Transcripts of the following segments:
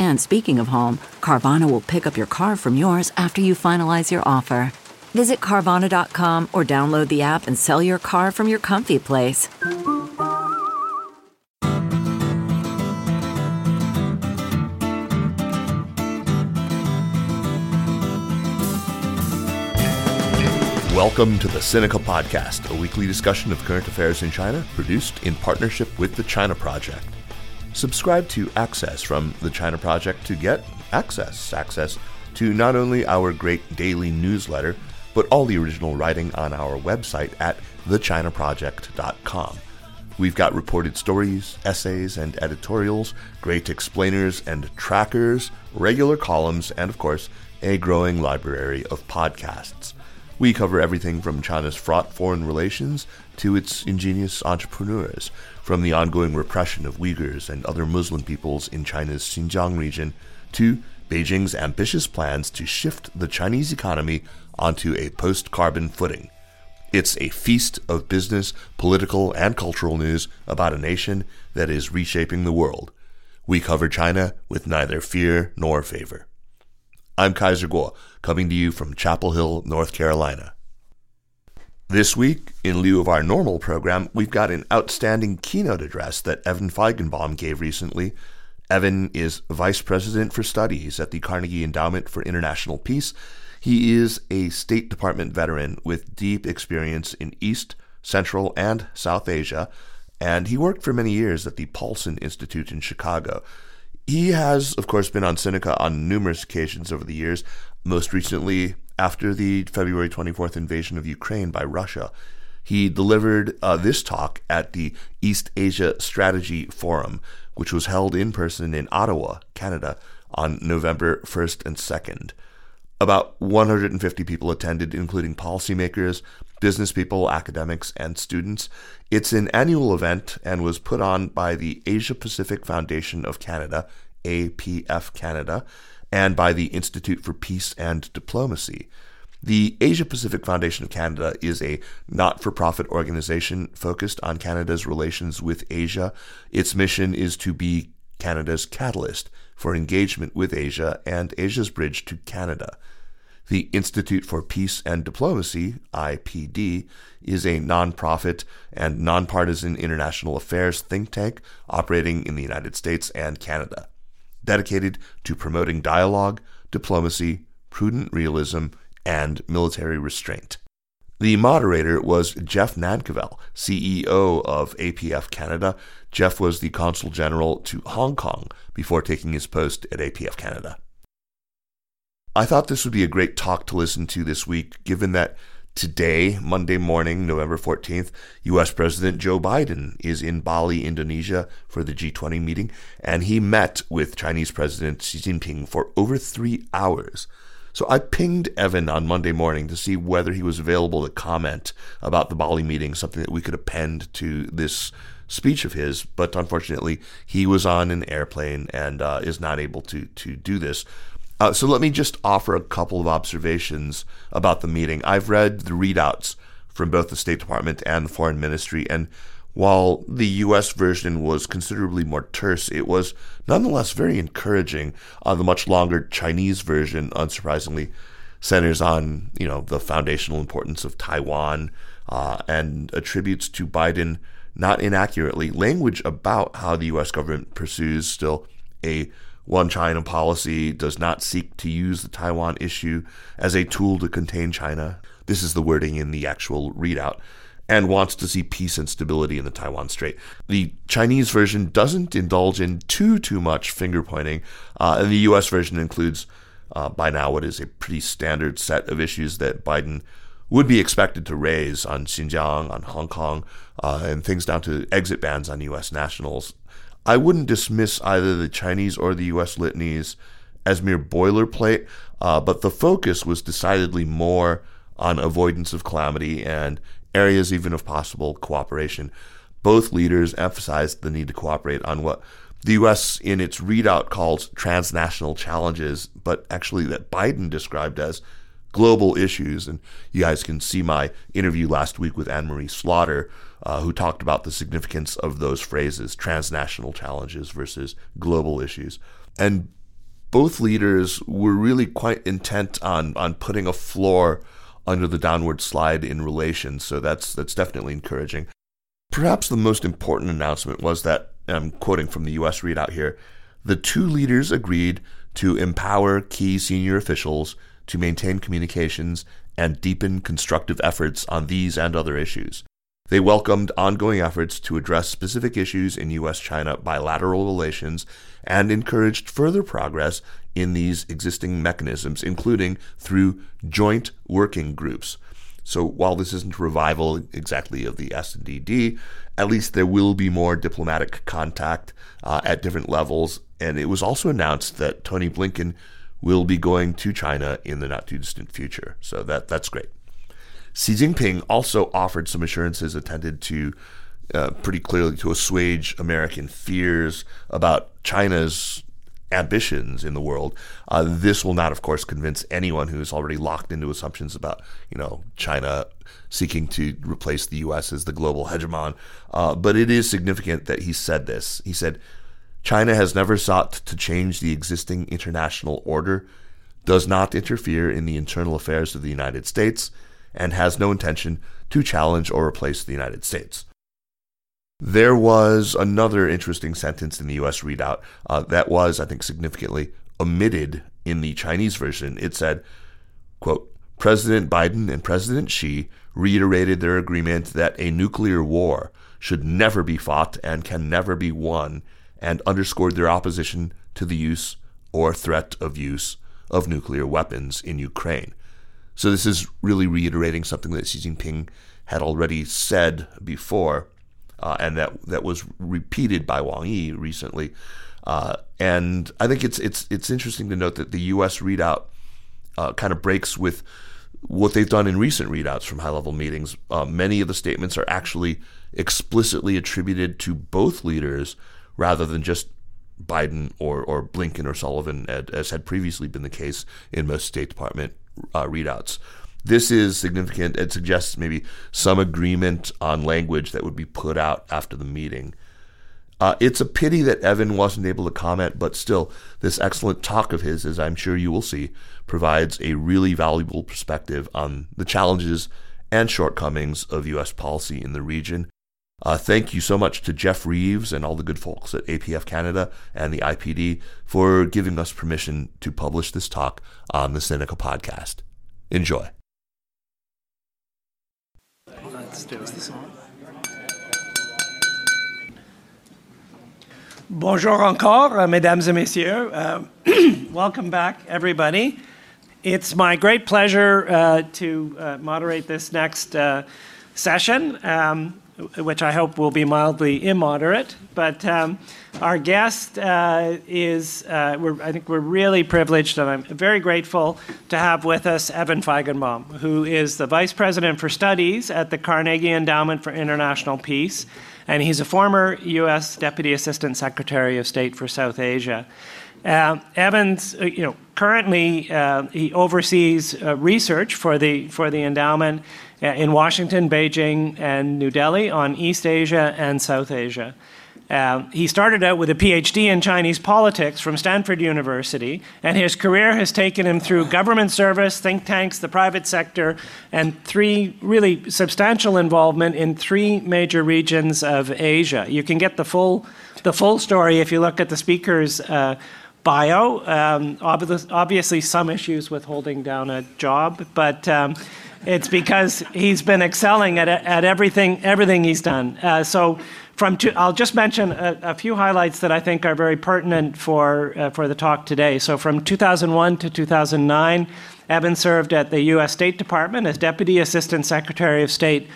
And speaking of home, Carvana will pick up your car from yours after you finalize your offer. Visit Carvana.com or download the app and sell your car from your comfy place. Welcome to the Sinica Podcast, a weekly discussion of current affairs in China, produced in partnership with the China Project. Subscribe to Access from the China Project to get access, access to not only our great daily newsletter, but all the original writing on our website at thechinaproject.com. We've got reported stories, essays, and editorials, great explainers and trackers, regular columns, and of course, a growing library of podcasts. We cover everything from China's fraught foreign relations to its ingenious entrepreneurs, from the ongoing repression of Uyghurs and other Muslim peoples in China's Xinjiang region to Beijing's ambitious plans to shift the Chinese economy onto a post carbon footing. It's a feast of business, political, and cultural news about a nation that is reshaping the world. We cover China with neither fear nor favor. I'm Kaiser Kuo, coming to you from Chapel Hill, North Carolina. This week, in lieu of our normal program, we've got an outstanding keynote address that Evan Feigenbaum gave recently. Evan is Vice President for Studies at the Carnegie Endowment for International Peace. He is a State Department veteran with deep experience in East, Central, and South Asia, and he worked for many years at the Paulson Institute in Chicago. He has, of course, been on Sinica on numerous occasions over the years, most recently after the February 24th invasion of Ukraine by Russia. He delivered uh, this talk at the East Asia Strategy Forum, which was held in person in Ottawa, Canada, on November 1st and 2nd. About 150 people attended, including policymakers, business people, academics, and students. It's an annual event and was put on by the Asia Pacific Foundation of Canada, APF Canada, and by the Institute for Peace and Diplomacy. The Asia Pacific Foundation of Canada is a not for profit organization focused on Canada's relations with Asia. Its mission is to be Canada's catalyst for engagement with Asia and Asia's bridge to Canada. The Institute for Peace and Diplomacy, IPD, is a nonprofit and nonpartisan international affairs think tank operating in the United States and Canada, dedicated to promoting dialogue, diplomacy, prudent realism, and military restraint. The moderator was Jeff Nankivell, CEO of APF Canada. Jeff was the consul general to Hong Kong before taking his post at APF Canada. I thought this would be a great talk to listen to this week, given that today, Monday morning, November 14th, U.S. President Joe Biden is in Bali, Indonesia for the G20 meeting, and he met with Chinese President Xi Jinping for over three hours. So I pinged Evan on Monday morning to see whether he was available to comment about the Bali meeting, something that we could append to this speech of his, but unfortunately he was on an airplane and uh, is not able to to do this. Uh, so let me just offer a couple of observations about the meeting. I've read the readouts from both the State Department and the Foreign Ministry, and while the U.S. version was considerably more terse, it was nonetheless very encouraging. Uh, the much longer Chinese version, unsurprisingly, centers on you know the foundational importance of Taiwan uh, and attributes to Biden not inaccurately language about how the U.S. government pursues still a one China policy does not seek to use the Taiwan issue as a tool to contain China. This is the wording in the actual readout and wants to see peace and stability in the Taiwan Strait. The Chinese version doesn't indulge in too too much finger pointing, uh, and the U.S. version includes uh, by now what is a pretty standard set of issues that Biden would be expected to raise on Xinjiang, on Hong Kong, uh, and things down to exit bans on U.S. nationals. I wouldn't dismiss either the Chinese or the U.S. litanies as mere boilerplate, uh, but the focus was decidedly more on avoidance of calamity and areas even of possible cooperation. Both leaders emphasized the need to cooperate on what the U.S. in its readout calls transnational challenges, but actually that Biden described as global issues. And you guys can see my interview last week with Anne Marie Slaughter, uh, who talked about the significance of those phrases transnational challenges versus global issues. And both leaders were really quite intent on, on putting a floor under the downward slide in relations. So that's, that's definitely encouraging. Perhaps the most important announcement was that, I'm quoting from the US readout here, the two leaders agreed to empower key senior officials to maintain communications and deepen constructive efforts on these and other issues. They welcomed ongoing efforts to address specific issues in U.S. China bilateral relations and encouraged further progress in these existing mechanisms, including through joint working groups. So while this isn't a revival exactly of the S&ED, at least there will be more diplomatic contact uh, at different levels. And it was also announced that Tony Blinken will be going to China in the not too distant future. So that that's great. Xi Jinping also offered some assurances intended to uh, pretty clearly to assuage American fears about China's ambitions in the world. Uh, this will not, of course, convince anyone who is already locked into assumptions about, you know, China seeking to replace the U.S. as the global hegemon. Uh, but it is significant that he said this. He said, China has never sought to change the existing international order, does not interfere in the internal affairs of the United States, and has no intention to challenge or replace the United States. There was another interesting sentence in the US readout uh, that was, I think, significantly omitted in the Chinese version. It said, quote, President Biden and President Xi reiterated their agreement that a nuclear war should never be fought and can never be won and underscored their opposition to the use or threat of use of nuclear weapons in Ukraine. So this is really reiterating something that Xi Jinping had already said before, uh, and that that was repeated by Wang Yi recently. Uh, and I think it's it's it's interesting to note that the U.S. readout uh, kind of breaks with what they've done in recent readouts from high-level meetings. Uh, many of the statements are actually explicitly attributed to both leaders rather than just Biden or, or Blinken or Sullivan, as had previously been the case in most State Department uh, readouts. This is significant. It suggests maybe some agreement on language that would be put out after the meeting. Uh, it's a pity that Evan wasn't able to comment, but still, this excellent talk of his, as I'm sure you will see, provides a really valuable perspective on the challenges and shortcomings of U.S. policy in the region uh, thank you so much to Jeff Reeves and all the good folks at APF Canada and the IPD for giving us permission to publish this talk on the Sinica podcast. Enjoy. Bonjour encore, uh, mesdames et messieurs. Uh, welcome back, everybody. It's my great pleasure uh, to uh, moderate this next uh, session. Um, which I hope will be mildly immoderate. But um, our guest uh, is, uh, I think we're really privileged, and I'm very grateful to have with us Evan Feigenbaum, who is the Vice President for Studies at the Carnegie Endowment for International Peace, and he's a former U.S. Deputy Assistant Secretary of State for South Asia. Uh, Evans, you know, currently uh, he oversees uh, research for the for the endowment in Washington, Beijing, and New Delhi on East Asia and South Asia. Uh, he started out with a PhD in Chinese politics from Stanford University, and his career has taken him through government service, think tanks, the private sector, and three really substantial involvement in three major regions of Asia. You can get the full, the full story if you look at the speaker's uh, bio. Um, obviously, some issues with holding down a job, but um, it's because he's been excelling at, at everything, everything he's done. Uh, so, from two, I'll just mention a, a, few highlights that I think are very pertinent for, uh, for the talk today. So, from 2001 to 2009, Evan served at the U.S. State Department as Deputy Assistant Secretary of State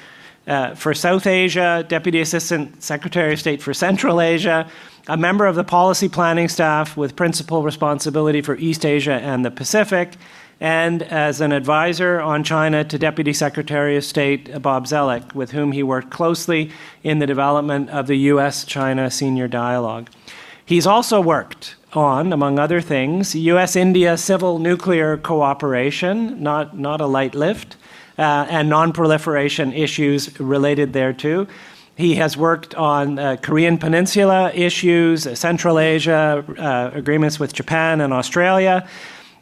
uh, for South Asia, Deputy Assistant Secretary of State for Central Asia, a member of the policy planning staff with principal responsibility for East Asia and the Pacific, and as an advisor on China to Deputy Secretary of State Bob Zoellick, with whom he worked closely in the development of the U.S. China Senior Dialogue. He's also worked on, among other things, US India civil nuclear cooperation, not, not a light lift, uh, and non-proliferation issues related thereto. He has worked on uh, Korean Peninsula issues, Central Asia, uh, agreements with Japan and Australia,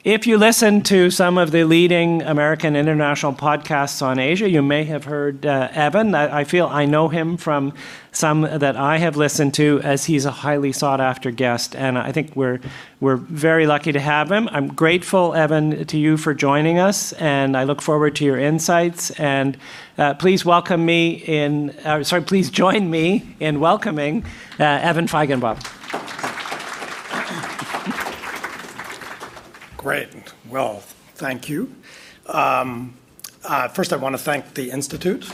if you listen to some of the leading American international podcasts on Asia, you may have heard uh, Evan. I, I, feel I know him from some that I have listened to, as he's a highly sought after guest, and I think we're we're very lucky to have him. I'm grateful, Evan, to you for joining us, and I look forward to your insights. And uh, please welcome me in. Uh, sorry, please join me in welcoming uh, Evan Feigenbaum. Great. Well, thank you. Um, uh, first, I want to thank the Institute,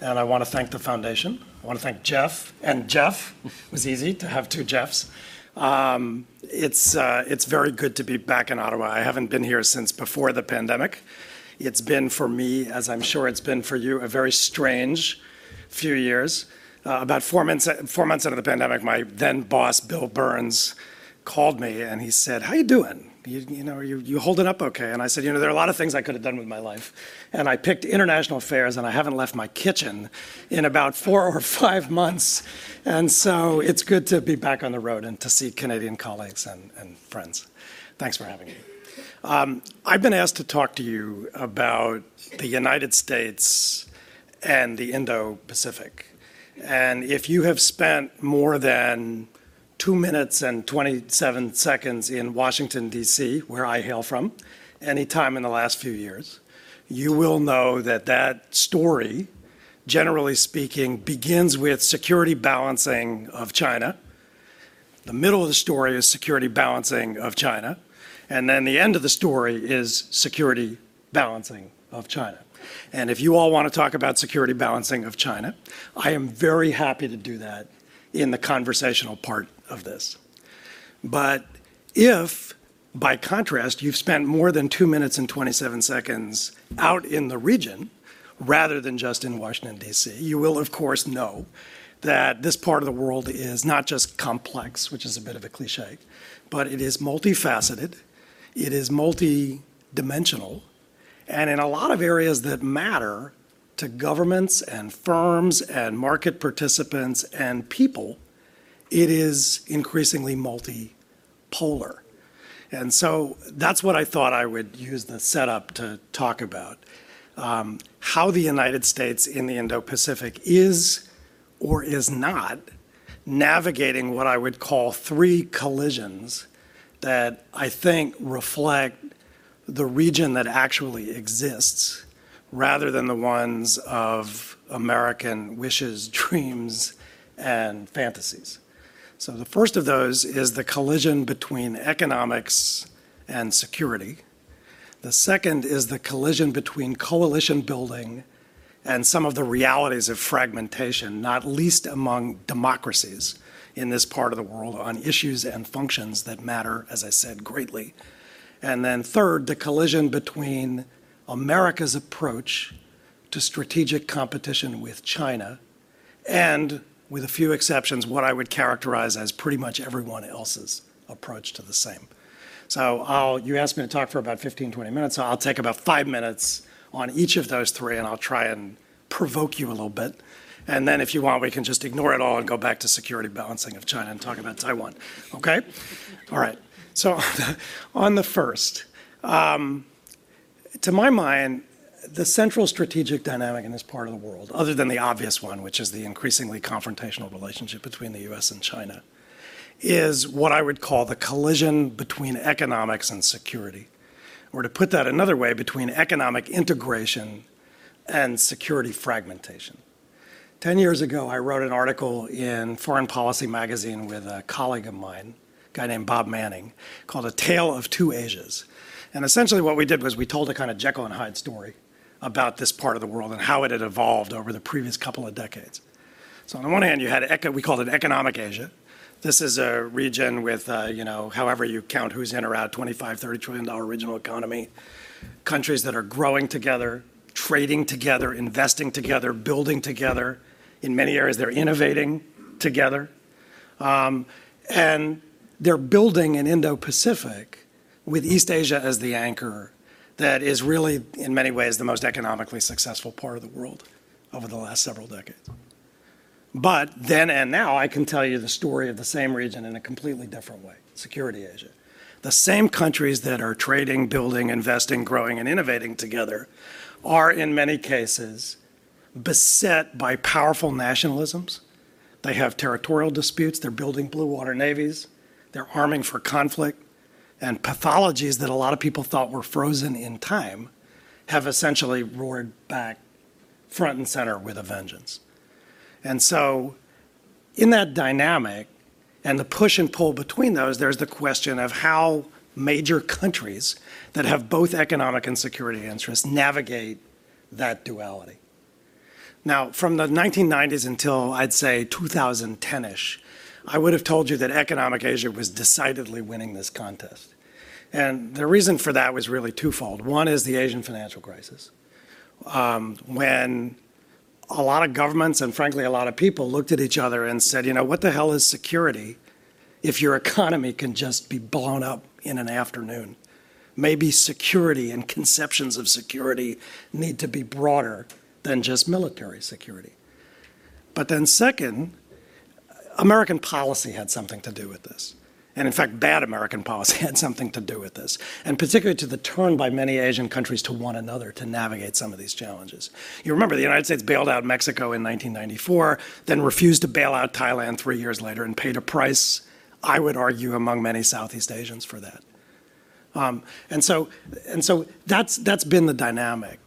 and I want to thank the Foundation. I want to thank Jeff, and Jeff. It was easy to have two Jeffs. Um, it's, uh, it's very good to be back in Ottawa. I haven't been here since before the pandemic. It's been for me, as I'm sure it's been for you, a very strange few years. Uh, about four months, four months into the pandemic, my then boss, Bill Burns, called me and he said, "How you doing?" you, you know, you, you holding up okay? And I said, you know, there are a lot of things I could have done with my life. And I picked international affairs, and I haven't left my kitchen in about four or five months. And so it's good to be back on the road and to see Canadian colleagues and, and friends. Thanks for having me. Um, I've been asked to talk to you about the United States and the Indo Pacific. And if you have spent more than two minutes and 27 seconds in Washington, D.C., where I hail from, any time in the last few years, you will know that that story, generally speaking, begins with security balancing of China. The middle of the story is security balancing of China. And then the end of the story is security balancing of China. And if you all want to talk about security balancing of China, I am very happy to do that in the conversational part of this. But if, by contrast, you've spent more than two minutes and 27 seconds out in the region rather than just in Washington, D.C., you will, of course, know that this part of the world is not just complex, which is a bit of a cliche, but it is multifaceted, it is multidimensional, and in a lot of areas that matter to governments and firms and market participants and people it is increasingly multipolar. And so that's what I thought I would use the setup to talk about. Um, how the United States in the Indo Pacific is or is not navigating what I would call three collisions that I think reflect the region that actually exists rather than the ones of American wishes, dreams, and fantasies. So the first of those is the collision between economics and security. The second is the collision between coalition building and some of the realities of fragmentation, not least among democracies in this part of the world on issues and functions that matter, as I said, greatly. And then third, the collision between America's approach to strategic competition with China and with a few exceptions, what I would characterize as pretty much everyone else's approach to the same. So I'll, you asked me to talk for about 15, 20 minutes, so I'll take about five minutes on each of those three, and I'll try and provoke you a little bit. And then if you want, we can just ignore it all and go back to security balancing of China and talk about Taiwan. Okay? All right. So on the first, um, to my mind, the central strategic dynamic in this part of the world, other than the obvious one, which is the increasingly confrontational relationship between the US and China, is what I would call the collision between economics and security. Or to put that another way, between economic integration and security fragmentation. 10 years ago, I wrote an article in Foreign Policy magazine with a colleague of mine, a guy named Bob Manning, called A Tale of Two Asias. And essentially, what we did was we told a kind of Jekyll and Hyde story about this part of the world and how it had evolved over the previous couple of decades. So, on the one hand, you had, we called it economic Asia. This is a region with, uh, you know, however you count who's in or out, 25, 30 trillion dollar regional economy, countries that are growing together, trading together, investing together, building together in many areas, they're innovating together. Um, and they're building an Indo Pacific with East Asia as the anchor that is really, in many ways, the most economically successful part of the world over the last several decades. But then and now, I can tell you the story of the same region in a completely different way Security Asia. The same countries that are trading, building, investing, growing, and innovating together are, in many cases, beset by powerful nationalisms. They have territorial disputes, they're building blue water navies, they're arming for conflict, and pathologies that a lot of people thought were frozen in time have essentially roared back front and center with a vengeance. And so, in that dynamic and the push and pull between those, there's the question of how major countries that have both economic and security interests navigate that duality. Now, from the 1990s until I'd say 2010 ish, I would have told you that economic Asia was decidedly winning this contest. And the reason for that was really twofold. One is the Asian financial crisis, um, when a lot of governments and frankly a lot of people looked at each other and said, you know, what the hell is security if your economy can just be blown up in an afternoon? Maybe security and conceptions of security need to be broader than just military security. But then, second, American policy had something to do with this. And in fact, bad American policy had something to do with this, and particularly to the turn by many Asian countries to one another to navigate some of these challenges. You remember the United States bailed out Mexico in 1994, then refused to bail out Thailand three years later and paid a price, I would argue, among many Southeast Asians for that. Um, and so, and so that's, that's been the dynamic.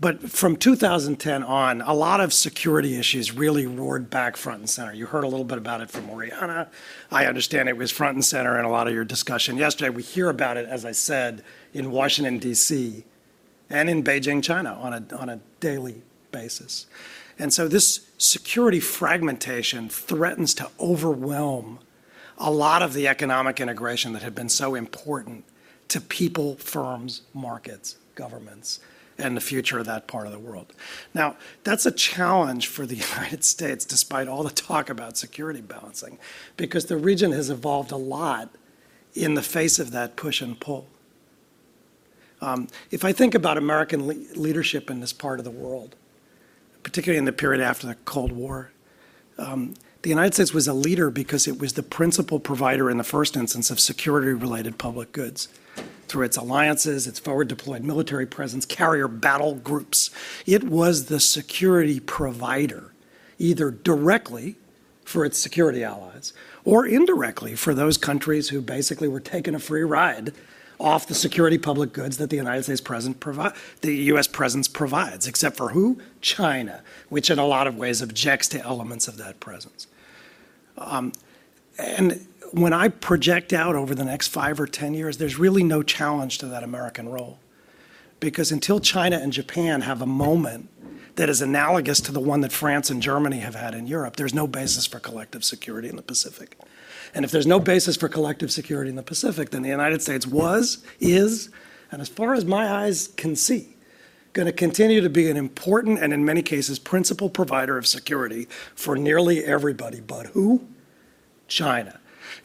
But from 2010 on, a lot of security issues really roared back front and center. You heard a little bit about it from Oriana. I understand it was front and center in a lot of your discussion yesterday. We hear about it, as I said, in Washington, D.C. and in Beijing, China on a, on a daily basis. And so this security fragmentation threatens to overwhelm a lot of the economic integration that had been so important to people, firms, markets, governments and the future of that part of the world. Now, that's a challenge for the United States, despite all the talk about security balancing, because the region has evolved a lot in the face of that push and pull. Um, if I think about American le- leadership in this part of the world, particularly in the period after the Cold War, um, the United States was a leader because it was the principal provider in the first instance of security related public goods through its alliances, its forward deployed military presence, carrier battle groups. It was the security provider, either directly for its security allies or indirectly for those countries who basically were taking a free ride off the security public goods that the United States present provi- the U.S. presence provides, except for who? China, which in a lot of ways objects to elements of that presence. Um, and when I project out over the next five or 10 years, there's really no challenge to that American role. Because until China and Japan have a moment that is analogous to the one that France and Germany have had in Europe, there's no basis for collective security in the Pacific. And if there's no basis for collective security in the Pacific, then the United States was, is, and as far as my eyes can see, going to continue to be an important and in many cases principal provider of security for nearly everybody but who? China.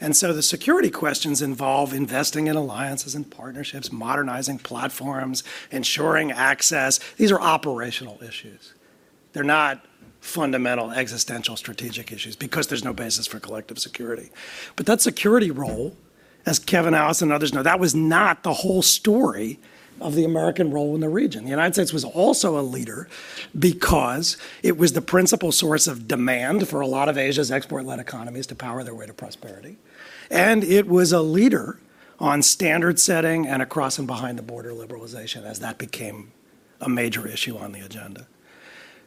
And so the security questions involve investing in alliances and partnerships, modernizing platforms, ensuring access. These are operational issues. They're not fundamental existential strategic issues because there's no basis for collective security. But that security role, as Kevin Allison and others know, that was not the whole story of the American role in the region. The United States was also a leader because it was the principal source of demand for a lot of Asia's export led economies to power their way to prosperity. And it was a leader on standard setting and across and behind the border liberalization as that became a major issue on the agenda.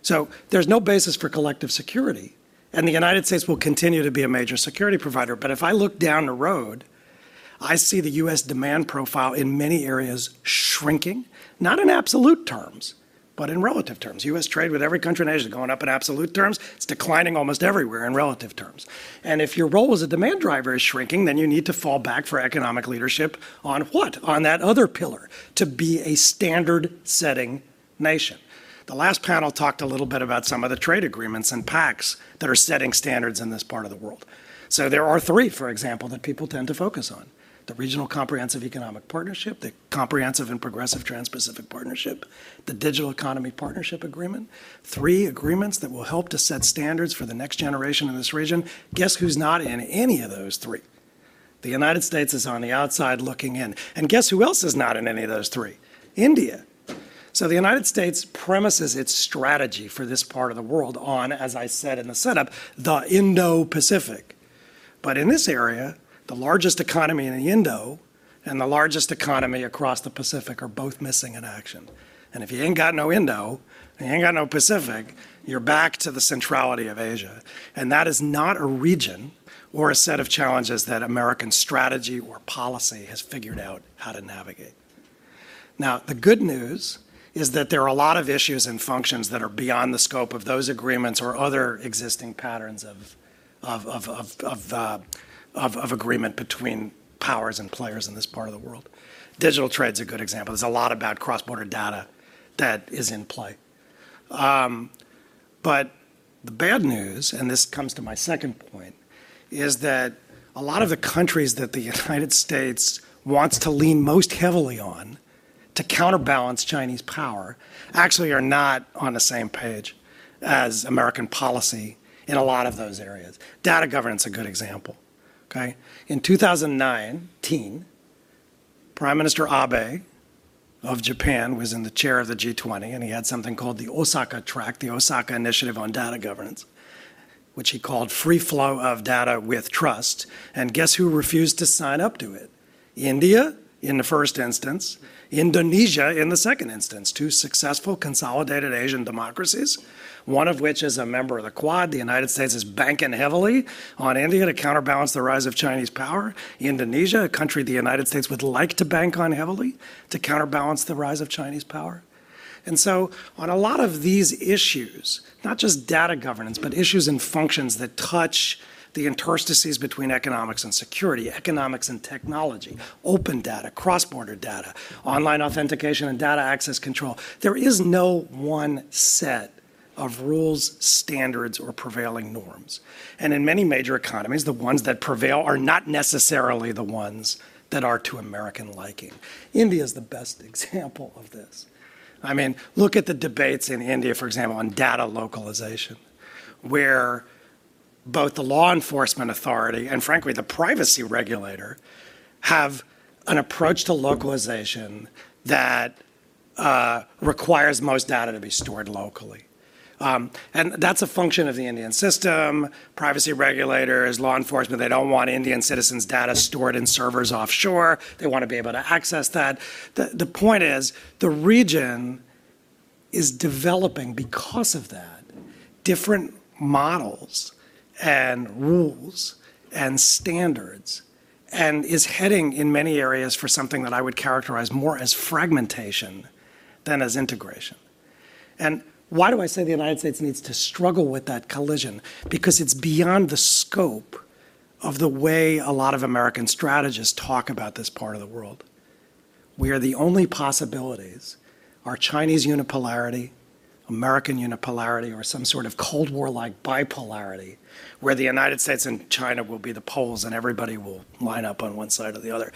So there's no basis for collective security. And the United States will continue to be a major security provider. But if I look down the road, I see the US demand profile in many areas shrinking, not in absolute terms, but in relative terms. US trade with every country in Asia is going up in absolute terms. It's declining almost everywhere in relative terms. And if your role as a demand driver is shrinking, then you need to fall back for economic leadership on what? On that other pillar, to be a standard setting nation. The last panel talked a little bit about some of the trade agreements and pacts that are setting standards in this part of the world. So there are three, for example, that people tend to focus on the Regional Comprehensive Economic Partnership, the Comprehensive and Progressive Trans Pacific Partnership, the Digital Economy Partnership Agreement. Three agreements that will help to set standards for the next generation in this region. Guess who's not in any of those three? The United States is on the outside looking in. And guess who else is not in any of those three? India. So the United States premises its strategy for this part of the world on, as I said in the setup, the Indo Pacific. But in this area, the largest economy in the Indo and the largest economy across the Pacific are both missing in action. And if you ain't got no Indo, and you ain't got no Pacific, you're back to the centrality of Asia. And that is not a region or a set of challenges that American strategy or policy has figured out how to navigate. Now, the good news is that there are a lot of issues and functions that are beyond the scope of those agreements or other existing patterns of, of, of, of, of uh, of, of agreement between powers and players in this part of the world. Digital trade's a good example. There's a lot about cross-border data that is in play. Um, but the bad news, and this comes to my second point, is that a lot of the countries that the United States wants to lean most heavily on to counterbalance Chinese power actually are not on the same page as American policy in a lot of those areas. Data governance is a good example. Okay? In 2019, Prime Minister Abe of Japan was in the chair of the G20, and he had something called the Osaka Track, the Osaka Initiative on Data Governance, which he called Free Flow of Data with Trust. And guess who refused to sign up to it? India, in the first instance, Indonesia in the second instance, two successful consolidated Asian democracies one of which is a member of the Quad. The United States is banking heavily on India to counterbalance the rise of Chinese power. Indonesia, a country the United States would like to bank on heavily to counterbalance the rise of Chinese power. And so, on a lot of these issues, not just data governance, but issues and functions that touch the interstices between economics and security, economics and technology, open data, cross border data, online authentication and data access control. There is no one set of rules, standards, or prevailing norms. And in many major economies, the ones that prevail are not necessarily the ones that are to American liking. India is the best example of this. I mean, look at the debates in India, for example, on data localization, where both the law enforcement authority and, frankly, the privacy regulator have an approach to localization that uh, requires most data to be stored locally. Um, and that's a function of the Indian system. Privacy regulators, law enforcement, they don't want Indian citizens' data stored in servers offshore. They want to be able to access that. The, the point is, the region is developing because of that different models and rules and standards and is heading in many areas for something that I would characterize more as fragmentation than as integration. Why do I say the United States needs to struggle with that collision? Because it's beyond the scope of the way a lot of American strategists talk about this part of the world, We are the only possibilities are Chinese unipolarity, American unipolarity, or some sort of Cold War like bipolarity, where the United States and China will be the poles and everybody will line up on one side or the other.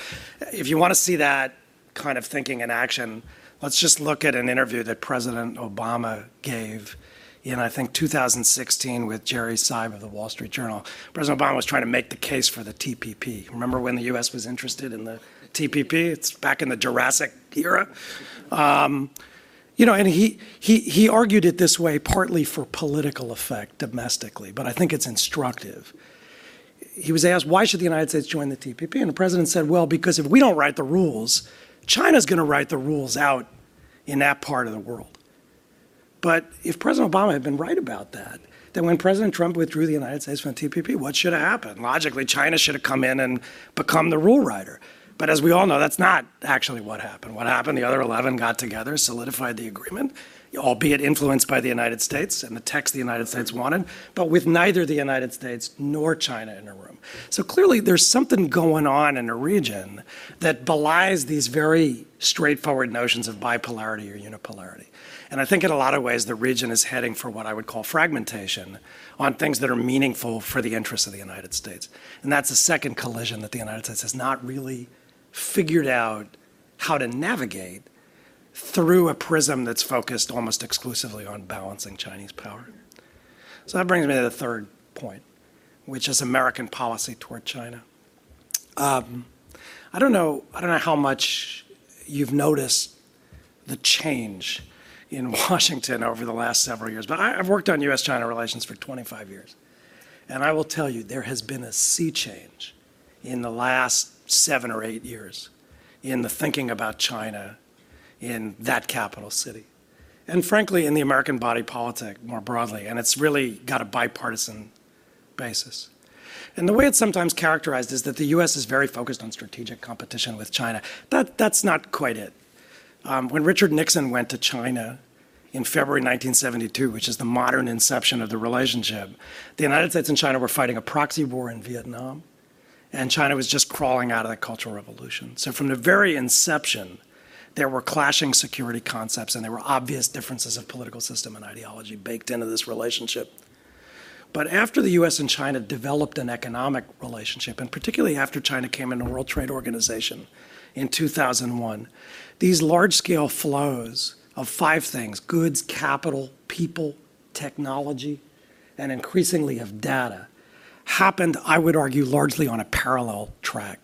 If you want to see that kind of thinking in action, Let's just look at an interview that President Obama gave in, I think, 2016 with Jerry Seib of the Wall Street Journal. President Obama was trying to make the case for the TPP. Remember when the U.S. was interested in the TPP? It's back in the Jurassic era. Um, you know, and he, he, he argued it this way partly for political effect domestically, but I think it's instructive. He was asked, why should the United States join the TPP? And the president said, well, because if we don't write the rules, China's going to write the rules out in that part of the world. But if President Obama had been right about that, then when President Trump withdrew the United States from the TPP, what should have happened? Logically, China should have come in and become the rule writer. But as we all know, that's not actually what happened. What happened, the other 11 got together, solidified the agreement, albeit influenced by the United States and the text the United States wanted, but with neither the United States nor China in the room. So clearly, there's something going on in the region that belies these very straightforward notions of bipolarity or unipolarity. And I think in a lot of ways, the region is heading for what I would call fragmentation on things that are meaningful for the interests of the United States. And that's a second collision that the United States has not really figured out how to navigate through a prism that's focused almost exclusively on balancing Chinese power. So that brings me to the third point, which is American policy toward China. Um, I don't know. I don't know how much you've noticed the change in Washington over the last several years, but I, I've worked on U.S.-China relations for 25 years, and I will tell you there has been a sea change in the last seven or eight years in the thinking about China in that capital city. And frankly, in the American body politic more broadly. And it's really got a bipartisan basis. And the way it's sometimes characterized is that the US is very focused on strategic competition with China. That, that's not quite it. Um, when Richard Nixon went to China in February 1972, which is the modern inception of the relationship, the United States and China were fighting a proxy war in Vietnam and China was just crawling out of the Cultural Revolution. So from the very inception, there were clashing security concepts and there were obvious differences of political system and ideology baked into this relationship. But after the US and China developed an economic relationship, and particularly after China came into World Trade Organization in 2001, these large scale flows of five things goods, capital, people, technology, and increasingly of data happened, I would argue, largely on a parallel track.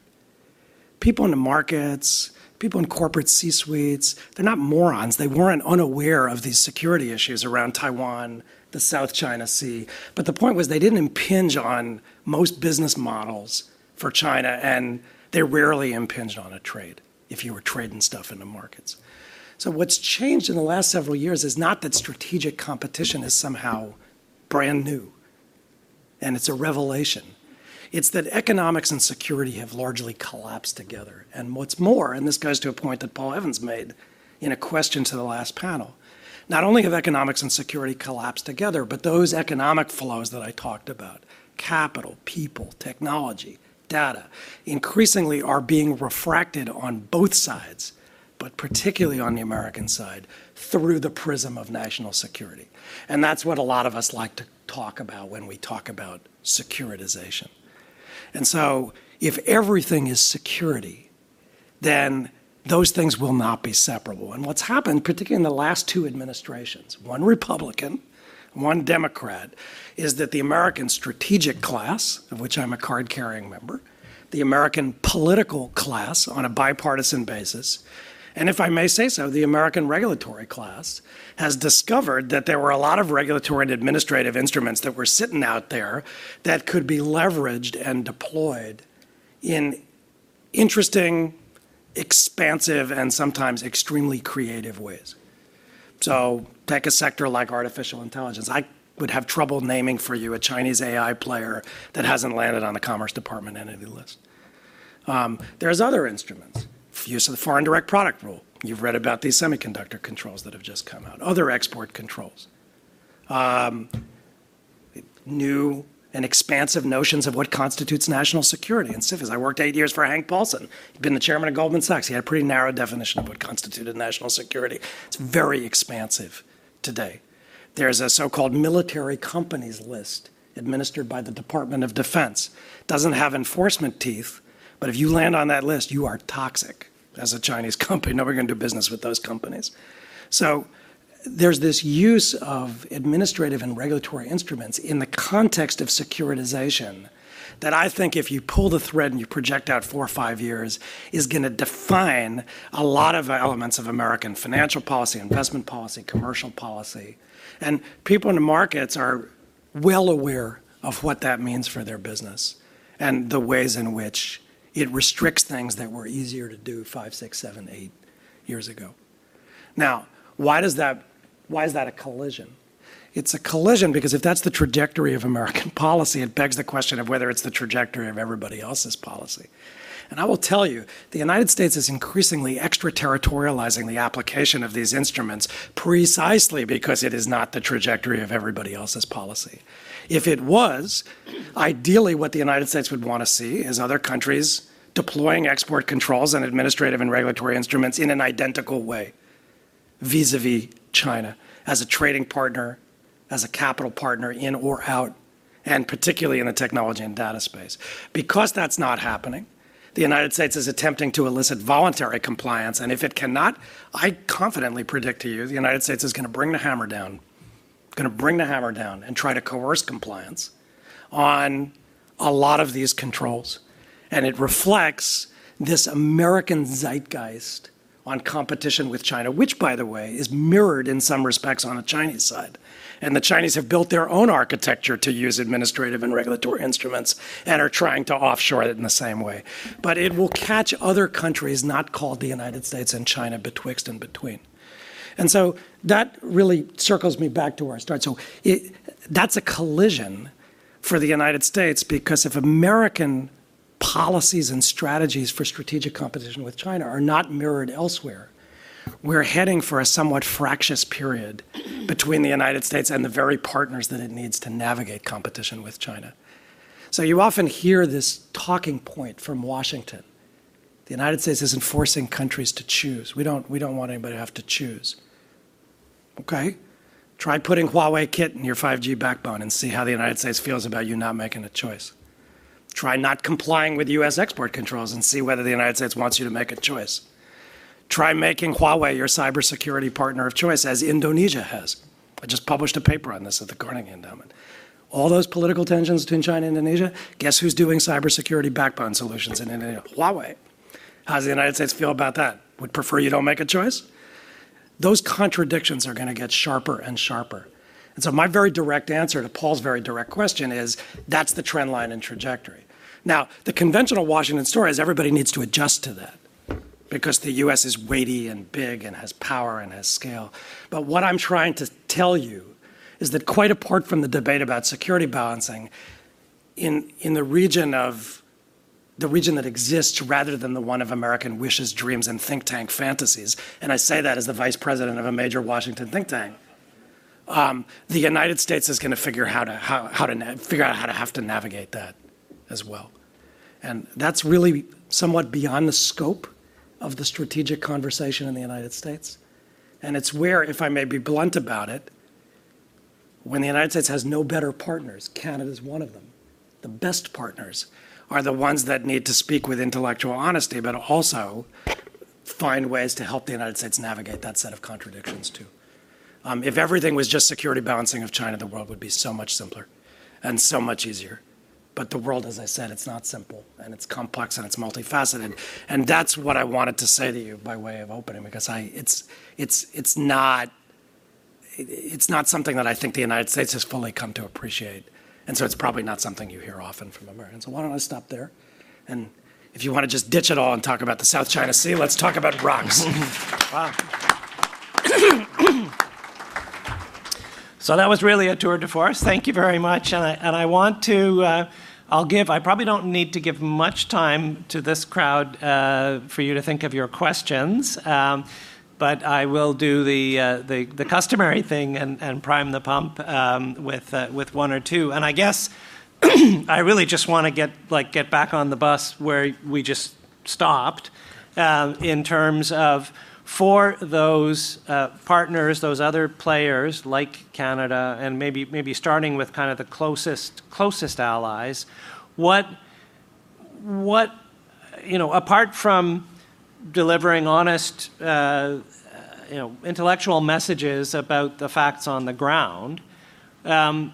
People in the markets, people in corporate C suites, they're not morons. They weren't unaware of these security issues around Taiwan, the South China Sea. But the point was they didn't impinge on most business models for China, and they rarely impinged on a trade if you were trading stuff in the markets. So, what's changed in the last several years is not that strategic competition is somehow brand new and it's a revelation. It's that economics and security have largely collapsed together. And what's more, and this goes to a point that Paul Evans made in a question to the last panel, not only have economics and security collapsed together, but those economic flows that I talked about capital, people, technology, data increasingly are being refracted on both sides, but particularly on the American side, through the prism of national security. And that's what a lot of us like to talk about when we talk about securitization. And so, if everything is security, then those things will not be separable. And what's happened, particularly in the last two administrations, one Republican, one Democrat, is that the American strategic class, of which I'm a card carrying member, the American political class on a bipartisan basis, and if I may say so, the American regulatory class has discovered that there were a lot of regulatory and administrative instruments that were sitting out there that could be leveraged and deployed in interesting, expansive, and sometimes extremely creative ways. So, take a sector like artificial intelligence. I would have trouble naming for you a Chinese AI player that hasn't landed on the Commerce Department entity list. Um, there's other instruments use of the foreign direct product rule. You've read about these semiconductor controls that have just come out, other export controls. Um, new and expansive notions of what constitutes national security and CFIUS. I worked eight years for Hank Paulson. He'd been the chairman of Goldman Sachs. He had a pretty narrow definition of what constituted national security. It's very expansive today. There's a so called military companies list administered by the Department of Defense. Doesn't have enforcement teeth, but if you land on that list, you are toxic as a Chinese company. Nobody's going to do business with those companies. So there's this use of administrative and regulatory instruments in the context of securitization that I think if you pull the thread and you project out four or five years, is going to define a lot of elements of American financial policy, investment policy, commercial policy. And people in the markets are well aware of what that means for their business and the ways in which it restricts things that were easier to do five, six, seven, eight years ago. Now, why does that, why is that a collision? It's a collision because if that's the trajectory of American policy, it begs the question of whether it's the trajectory of everybody else's policy. And I will tell you, the United States is increasingly extraterritorializing the application of these instruments precisely because it is not the trajectory of everybody else's policy. If it was, ideally, what the United States would want to see is other countries deploying export controls and administrative and regulatory instruments in an identical way vis a vis China as a trading partner as a capital partner in or out, and particularly in the technology and data space. Because that's not happening, the United States is attempting to elicit voluntary compliance, and if it cannot, I confidently predict to you the United States is going to bring the hammer down, going to bring the hammer down and try to coerce compliance on a lot of these controls. And it reflects this American zeitgeist on competition with China, which, by the way, is mirrored in some respects on the Chinese side. And the Chinese have built their own architecture to use administrative and regulatory instruments and are trying to offshore it in the same way. But it will catch other countries not called the United States and China betwixt and between. And so that really circles me back to where I start. So it, that's a collision for the United States because if American policies and strategies for strategic competition with China are not mirrored elsewhere, we're heading for a somewhat fractious period between the United States and the very partners that it needs to navigate competition with China. So you often hear this talking point from Washington. The United States isn't forcing countries to choose. We don't, we don't want anybody to have to choose. Okay? Try putting Huawei kit in your 5G backbone and see how the United States feels about you not making a choice. Try not complying with US export controls and see whether the United States wants you to make a choice. Try making Huawei your cybersecurity partner of choice, as Indonesia has. I just published a paper on this at the Carnegie Endowment. All those political tensions between China and Indonesia, guess who's doing cybersecurity backbone solutions in Indonesia? Huawei. How does the United States feel about that? Would prefer you don't make a choice? Those contradictions are going to get sharper and sharper. And so, my very direct answer to Paul's very direct question is that's the trend line and trajectory. Now, the conventional Washington story is everybody needs to adjust to that because the US is weighty and big and has power and has scale. But what I'm trying to tell you is that quite apart from the debate about security balancing, in, in the region of the region that exists rather than the one of American wishes, dreams, and think tank fantasies, and I say that as the vice president of a major Washington think tank, um, the United States is going to figure how to how, how to na- figure out how to have to navigate that as well, and that's really somewhat beyond the scope of the strategic conversation in the United States. And it's where, if I may be blunt about it, when the United States has no better partners, Canada is one of them. The best partners are the ones that need to speak with intellectual honesty, but also find ways to help the United States navigate that set of contradictions too. Um, if everything was just security balancing of China, the world would be so much simpler and so much easier. But the world, as I said, it's not simple and it's complex and it's multifaceted. And that's what I wanted to say to you by way of opening, because I, it's, it's, it's not, it's not something that I think the United States has fully come to appreciate. And so it's probably not something you hear often from Americans. So why don't I stop there? And if you want to just ditch it all and talk about the South China Sea, let's talk about rocks. wow. So that was really a tour de force. Thank you very much. And I, and I want to, uh, I'll give, I probably don't need to give much time to this crowd uh, for you to think of your questions. Um, but I will do the, uh, the, the, customary thing and, and prime the pump um, with, uh, with one or two. And I guess I really just want to get, like, get back on the bus where we just stopped uh, in terms of for those uh, partners, those other players like Canada, and maybe maybe starting with kind of the closest closest allies, what what you know apart from delivering honest uh, you know intellectual messages about the facts on the ground. Um,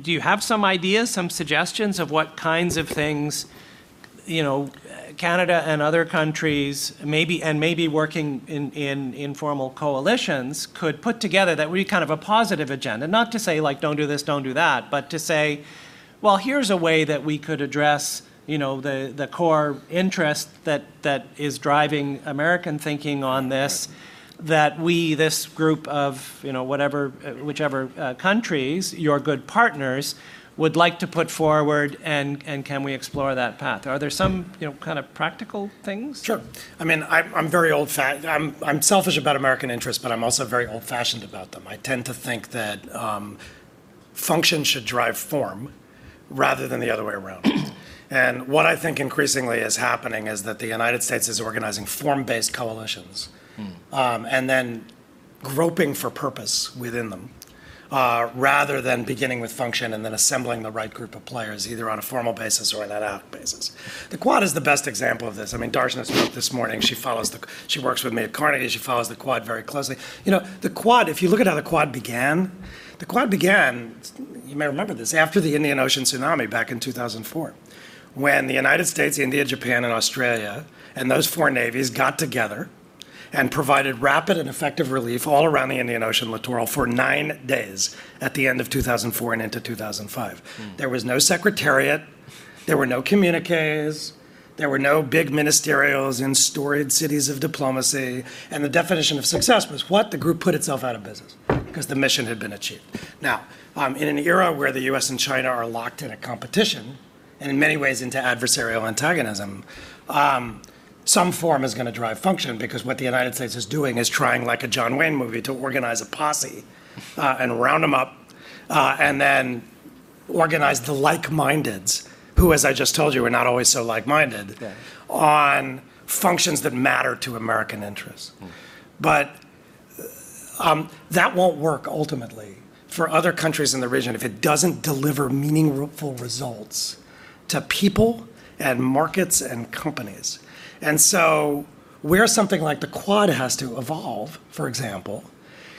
do you have some ideas, some suggestions of what kinds of things, you know, Canada and other countries, maybe and maybe working in, in informal coalitions, could put together that would be kind of a positive agenda. Not to say like don't do this, don't do that, but to say, well, here's a way that we could address you know the, the core interest that, that is driving American thinking on this that we, this group of, you know, whatever, whichever uh, countries, your good partners, would like to put forward, and, and can we explore that path? Are there some, you know, kind of practical things? Sure. I mean, I'm, I'm very old fashioned. I'm, I'm selfish about American interests, but I'm also very old fashioned about them. I tend to think that um, function should drive form rather than the other way around. and what I think increasingly is happening is that the United States is organizing form based coalitions um, and then groping for purpose within them. Uh, rather than beginning with function and then assembling the right group of players, either on a formal basis or an ad hoc basis. The Quad is the best example of this. I mean, Darshana spoke this morning. She follows the, she works with me at Carnegie. She follows the Quad very closely. You know, the Quad. If you look at how the Quad began, the Quad began. You may remember this after the Indian Ocean tsunami back in 2004, when the United States, India, Japan, and Australia, and those four navies got together and provided rapid and effective relief all around the Indian Ocean littoral for nine days at the end of 2004 and into 2005. Mm. There was no secretariat, there were no communiques. There were no big ministerials in storied cities of diplomacy. And the definition of success was what? The group put itself out of business because the mission had been achieved. Now, um, in an era where the US and China are locked in a competition, and in many ways into adversarial antagonism, um, some form is going to drive function because what the United States is doing is trying, like a John Wayne movie, to organize a posse uh, and round them up uh, and then organize the like mindeds, who, as I just told you, are not always so like minded, yeah. on functions that matter to American interests. Mm. But um, that won't work ultimately for other countries in the region if it doesn't deliver meaningful results to people and markets and companies. And so, where something like the Quad has to evolve, for example,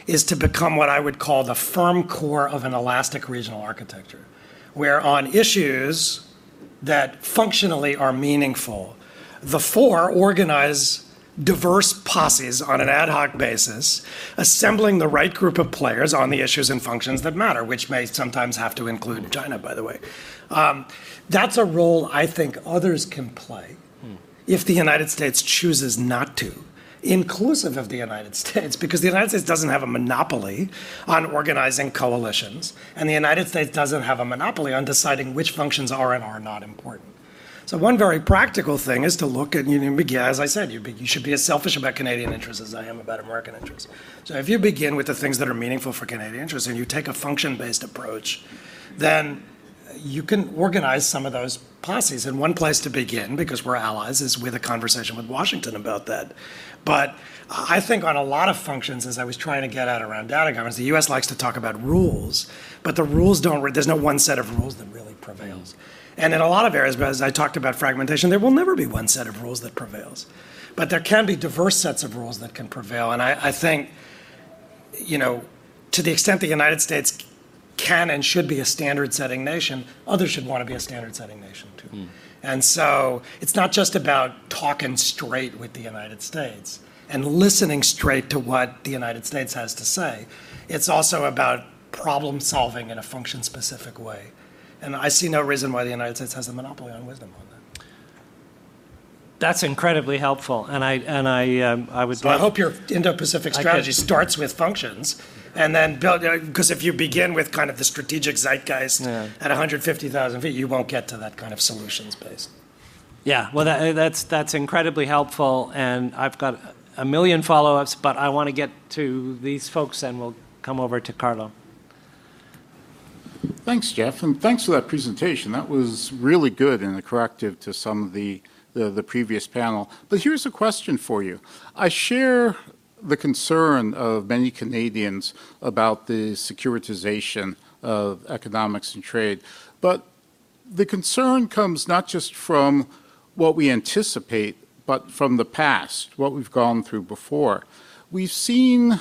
is to become what I would call the firm core of an elastic regional architecture, where on issues that functionally are meaningful, the four organize diverse posses on an ad hoc basis, assembling the right group of players on the issues and functions that matter, which may sometimes have to include China, by the way. Um, that's a role I think others can play if the United States chooses not to, inclusive of the United States, because the United States doesn't have a monopoly on organizing coalitions, and the United States doesn't have a monopoly on deciding which functions are and are not important. So one very practical thing is to look at, you know, as I said, you, be, you should be as selfish about Canadian interests as I am about American interests. So if you begin with the things that are meaningful for Canadian interests and you take a function-based approach, then you can organize some of those posses. And one place to begin, because we're allies, is with a conversation with Washington about that. But I think on a lot of functions, as I was trying to get at around data governance, the U.S. likes to talk about rules, but the rules don't. There's no one set of rules that really prevails. And in a lot of areas, as I talked about fragmentation, there will never be one set of rules that prevails. But there can be diverse sets of rules that can prevail. And I, I think, you know, to the extent the United States can and should be a standard setting nation, others should want to be a standard setting nation too. Mm. And so it's not just about talking straight with the United States and listening straight to what the United States has to say. It's also about problem solving in a function specific way. And I see no reason why the United States has a monopoly on wisdom on that. That's incredibly helpful, and I and I um, I would. So I hope your Indo-Pacific strategy could, starts with functions and then build uh, because if you begin with kind of the strategic zeitgeist yeah. at 150,000 feet, you won't get to that kind of solutions based. Yeah, well, that, that's that's incredibly helpful, and I've got a million follow-ups, but I want to get to these folks, and we'll come over to Carlo. Thanks, Jeff, and thanks for that presentation. That was really good and a corrective to some of the, the, the previous panel. But here's a question for you. I share the concern of many Canadians about the securitization of economics and trade. But the concern comes not just from what we anticipate, but from the past, what we've gone through before. We've seen,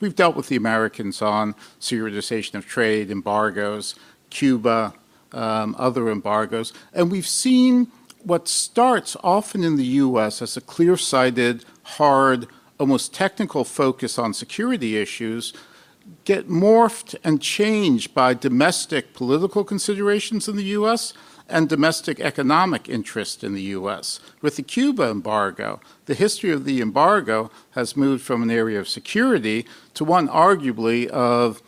we've dealt with the Americans on securitization of trade, embargoes, Cuba, um, other embargoes. And we've seen what starts often in the US as a clear sighted, hard, almost technical focus on security issues get morphed and changed by domestic political considerations in the US and domestic economic interest in the US. With the Cuba embargo, the history of the embargo has moved from an area of security to one arguably of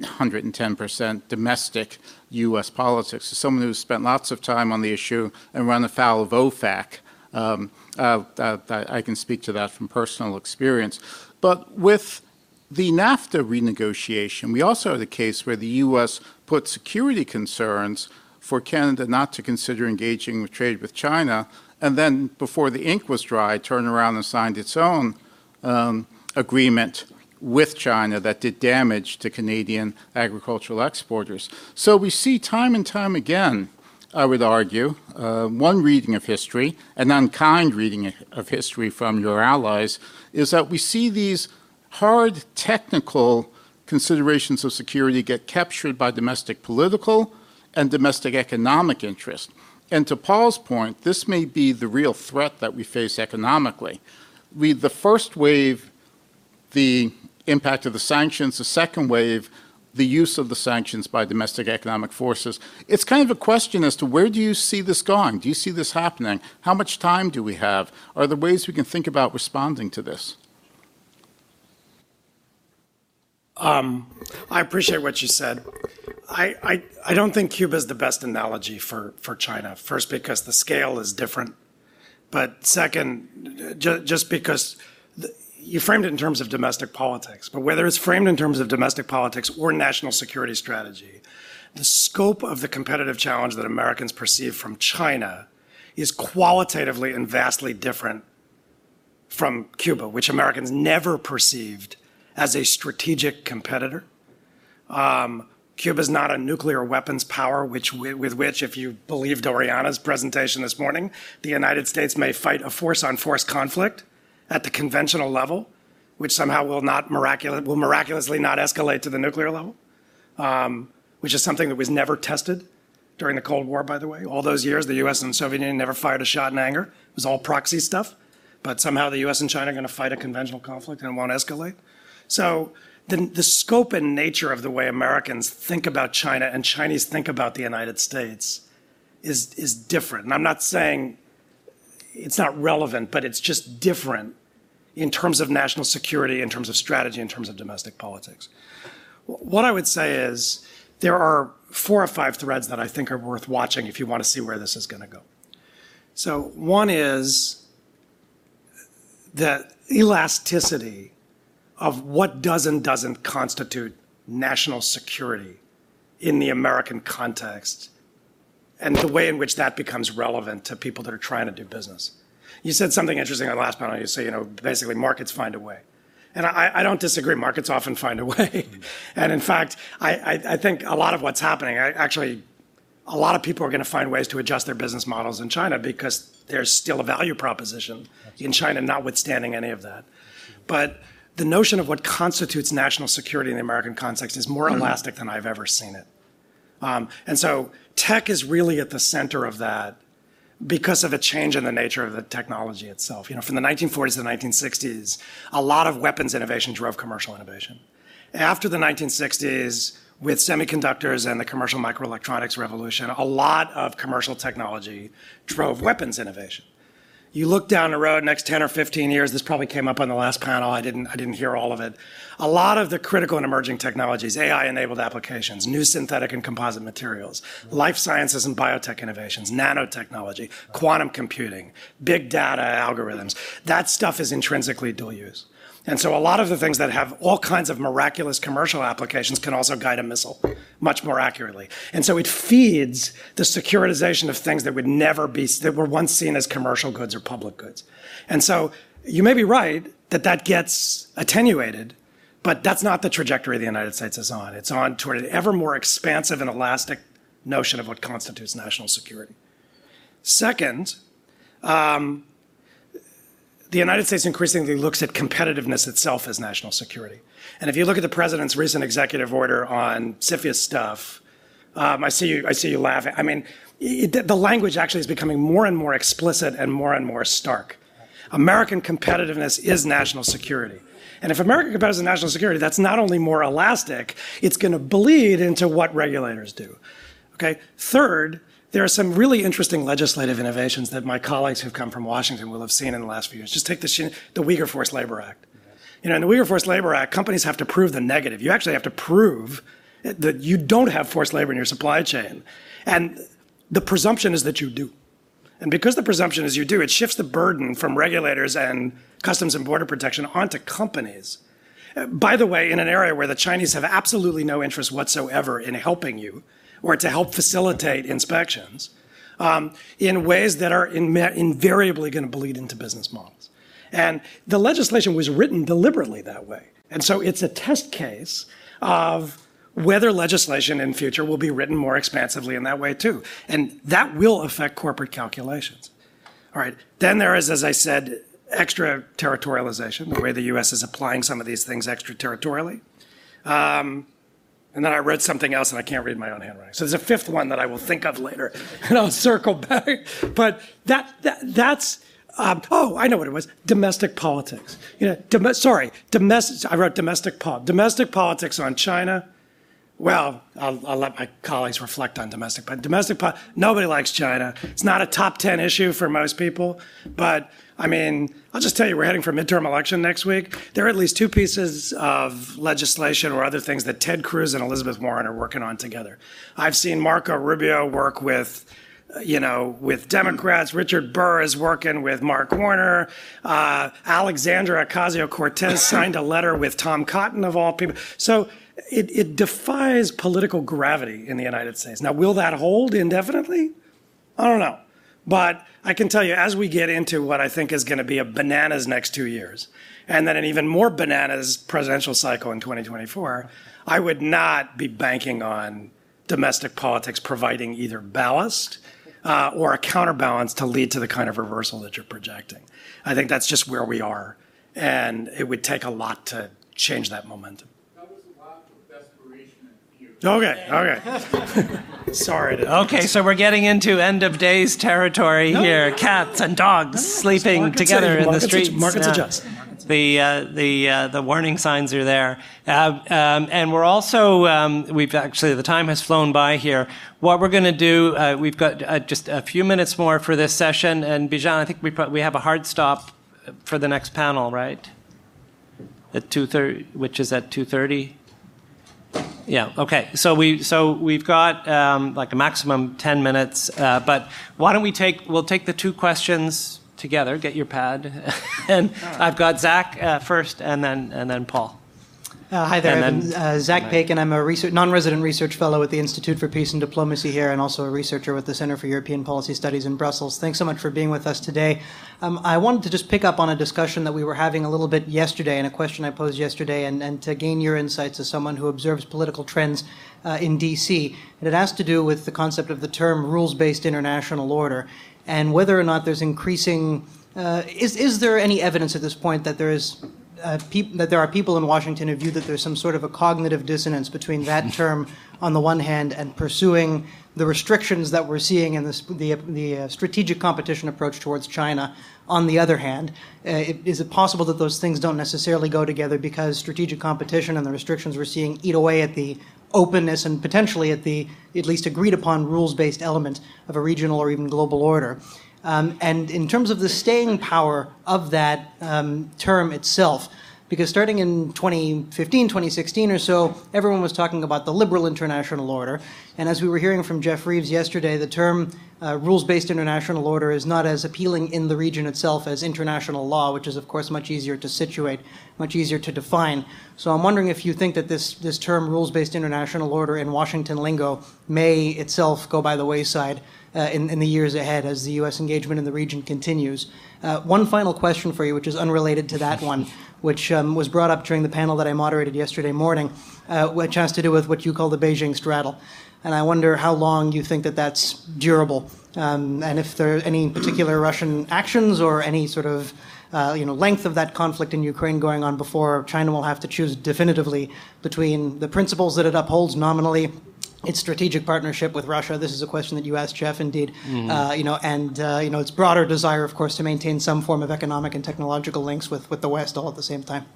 110% domestic US politics. As someone who's spent lots of time on the issue and run afoul of OFAC, um, uh, I can speak to that from personal experience. But with the NAFTA renegotiation, we also had a case where the U.S. put security concerns for Canada not to consider engaging with trade with China, and then before the ink was dry, turned around and signed its own um, agreement with China that did damage to Canadian agricultural exporters. So we see time and time again, I would argue, uh, one reading of history, an unkind reading of history from your allies, is that we see these hard technical considerations of security get captured by domestic political and domestic economic interest. And to Paul's point, this may be the real threat that we face economically. We, the first wave, the impact of the sanctions, the second wave, the use of the sanctions by domestic economic forces. It's kind of a question as to where do you see this going? Do you see this happening? How much time do we have? Are there ways we can think about responding to this? Um, I appreciate what you said. I, I, I don't think Cuba is the best analogy for, for China. First, because the scale is different. But second, ju- just because the, you framed it in terms of domestic politics, but whether it's framed in terms of domestic politics or national security strategy, the scope of the competitive challenge that Americans perceive from China is qualitatively and vastly different from Cuba, which Americans never perceived as a strategic competitor. Um, Cuba is not a nuclear weapons power, which, with which, if you believed Oriana's presentation this morning, the United States may fight a force on force conflict at the conventional level, which somehow will, not miraculous, will miraculously not escalate to the nuclear level, um, which is something that was never tested during the Cold War, by the way. All those years, the US and Soviet Union never fired a shot in anger. It was all proxy stuff. But somehow the US and China are going to fight a conventional conflict and it won't escalate. So the, the scope and nature of the way Americans think about China and Chinese think about the United States is, is different. And I'm not saying it's not relevant, but it's just different in terms of national security, in terms of strategy, in terms of domestic politics. What I would say is there are four or five threads that I think are worth watching if you want to see where this is going to go. So, one is the elasticity of what does and doesn't constitute national security in the American context and the way in which that becomes relevant to people that are trying to do business. You said something interesting on the last panel. You say, you know, basically markets find a way. And I, I don't disagree. Markets often find a way. and in fact, I, I, I, think a lot of what's happening, actually, a lot of people are going to find ways to adjust their business models in China because there's still a value proposition in China, notwithstanding any of that. But the notion of what constitutes national security in the American context is more mm-hmm. elastic than I've ever seen it. Um, and so tech is really at the center of that because of a change in the nature of the technology itself. You know, from the 1940s to the 1960s, a lot of weapons innovation drove commercial innovation. After the 1960s, with semiconductors and the commercial microelectronics revolution, a lot of commercial technology drove weapons innovation you look down the road next 10 or 15 years this probably came up on the last panel. I didn't i didn't hear all of it. A lot of the critical and emerging technologies ai enabled applications new synthetic and composite materials life sciences and biotech innovations nanotechnology quantum computing big data algorithms. That stuff is intrinsically dual use and so a lot of the things that have all kinds of miraculous commercial applications can also guide a missile much more accurately. And so it feeds the securitization of things that would never be, that were once seen as commercial goods or public goods. And so you may be right that that gets attenuated, but that's not the trajectory the United States is on. It's on toward an ever more expansive and elastic notion of what constitutes national security. Second, um, the United States increasingly looks at competitiveness itself as national security. And if you look at the president's recent executive order on CFIUS stuff, Um, I see you. I see you laughing. I mean, it, the language actually is becoming more and more explicit and more and more stark. American competitiveness is national security. And if American competitiveness is national security, that's not only more elastic, it's going to bleed into what regulators do. Okay. Third, there are some really interesting legislative innovations that my colleagues who've come from Washington will have seen in the last few years. Just take the, the Uyghur Forced Labor Act. You know, in the Uyghur Forced Labor Act, companies have to prove the negative. You actually have to prove that you don't have forced labor in your supply chain. And the presumption is that you do. And because the presumption is you do, it shifts the burden from regulators and Customs and Border Protection onto companies. By the way, in an area where the Chinese have absolutely no interest whatsoever in helping you or to help facilitate inspections um, in ways that are in, invariably going to bleed into business models. And the legislation was written deliberately that way. And so it's a test case of whether legislation in future will be written more expansively in that way too. And that will affect corporate calculations. All right. Then there is, as I said, extraterritorialization, the way the U.S. is applying some of these things extraterritorially. Um, and then I read something else and I can't read my own handwriting. So there's a fifth one that I will think of later and I'll circle back. But that, that that's, um, oh, I know what it was. Domestic politics. You know, dom- sorry, domestic, I wrote domestic, po- domestic politics on China well, I'll, I'll, let my colleagues reflect on domestic, but domestic, nobody likes China. It's not a top 10 issue for most people. But I mean, I'll just tell you, we're heading for midterm election next week. There are at least two pieces of legislation or other things that Ted Cruz and Elizabeth Warren are working on together. I've seen Marco Rubio work with you know, with Democrats. Richard Burr is working with Mark Warner. Uh, Alexandria Ocasio-Cortez signed a letter with Tom Cotton, of all people. So it, it defies political gravity in the United States. Now, will that hold indefinitely? I don't know. But I can tell you, as we get into what I think is going to be a bananas next two years, and then an even more bananas presidential cycle in 2024, I would not be banking on domestic politics providing either ballast uh, or a counterbalance to lead to the kind of reversal that you're projecting. I think that's just where we are, and it would take a lot to change that momentum. Okay, okay. Sorry. To okay, so we're getting into end of days territory no, here. Cats and dogs no, sleeping together in the streets. Markets adjust. The uh, the uh, the warning signs are there, uh, um, and we're also um, we've actually the time has flown by here. What we're going to do, uh, we've got uh, just a few minutes more for this session, and Bijan, I think we pro- we have a hard stop for the next panel, right? At two thirty, which is at two thirty. Yeah. Okay. So we so we've got um, like a maximum ten minutes, uh, but why don't we take we'll take the two questions together. Get your pad, and I've got Zach uh, first, and then and then Paul. Uh, hi there, I'm uh, Zach Paikin. I'm a research, non-resident research fellow at the Institute for Peace and Diplomacy here, and also a researcher with the Center for European Policy Studies in Brussels. Thanks so much for being with us today. Um, I wanted to just pick up on a discussion that we were having a little bit yesterday, and a question I posed yesterday, and, and to gain your insights as someone who observes political trends uh, in D.C. And it has to do with the concept of the term rules-based international order, and whether or not there's increasing. Uh, is is there any evidence at this point that there is uh, peop- that there are people in Washington who view that there's some sort of a cognitive dissonance between that term on the one hand and pursuing the restrictions that we're seeing in this, the, the uh, strategic competition approach towards China on the other hand. Uh, it, is it possible that those things don't necessarily go together because strategic competition and the restrictions we're seeing eat away at the openness and potentially at the at least agreed upon rules based element of a regional or even global order? Um, and in terms of the staying power of that um, term itself, because starting in 2015, 2016 or so, everyone was talking about the liberal international order. And as we were hearing from Jeff Reeves yesterday, the term uh, rules based international order is not as appealing in the region itself as international law, which is, of course, much easier to situate, much easier to define. So I'm wondering if you think that this, this term rules based international order in Washington lingo may itself go by the wayside uh, in, in, the years ahead as the U.S. engagement in the region continues. Uh, one final question for you, which is unrelated to that one, which um, was brought up during the panel that I moderated yesterday morning, uh, which has to do with what you call the Beijing straddle. And I wonder how long you think that that's durable, um, and if there are any particular Russian actions or any sort of uh, you know, length of that conflict in Ukraine going on before China will have to choose definitively between the principles that it upholds nominally its strategic partnership with Russia. This is a question that you asked Jeff, indeed. Mm-hmm. Uh, you know, and uh, you know, its broader desire, of course, to maintain some form of economic and technological links with, with the West all at the same time.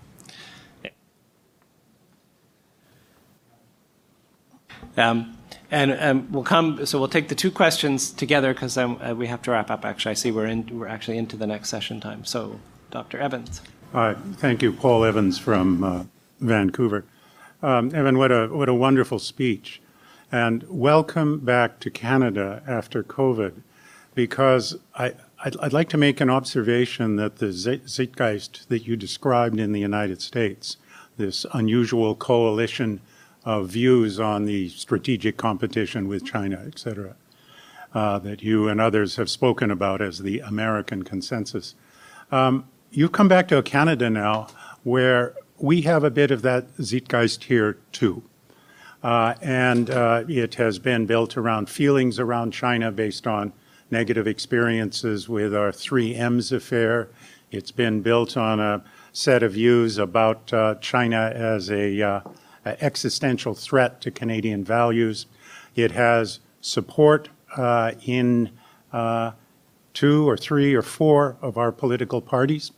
Um, and um, we'll come. So we'll take the two questions together because um, uh, we have to wrap up. Actually, I see we're in. We're actually into the next session time. So, Dr. Evans. Uh, thank you, Paul Evans from uh, Vancouver. Um, Evan, what a what a wonderful speech. And welcome back to Canada after COVID, because I, I'd, I'd like to make an observation that the zeitgeist that you described in the United States, this unusual coalition of views on the strategic competition with China, et cetera, uh, that you and others have spoken about as the American consensus. Um, you've come back to Canada now where we have a bit of that zeitgeist here too. Uh, and uh, it has been built around feelings around China based on negative experiences with our three M's affair. It's been built on a set of views about uh, China as a, uh, a, existential threat to Canadian values. It has support in two or three or four of our political parties.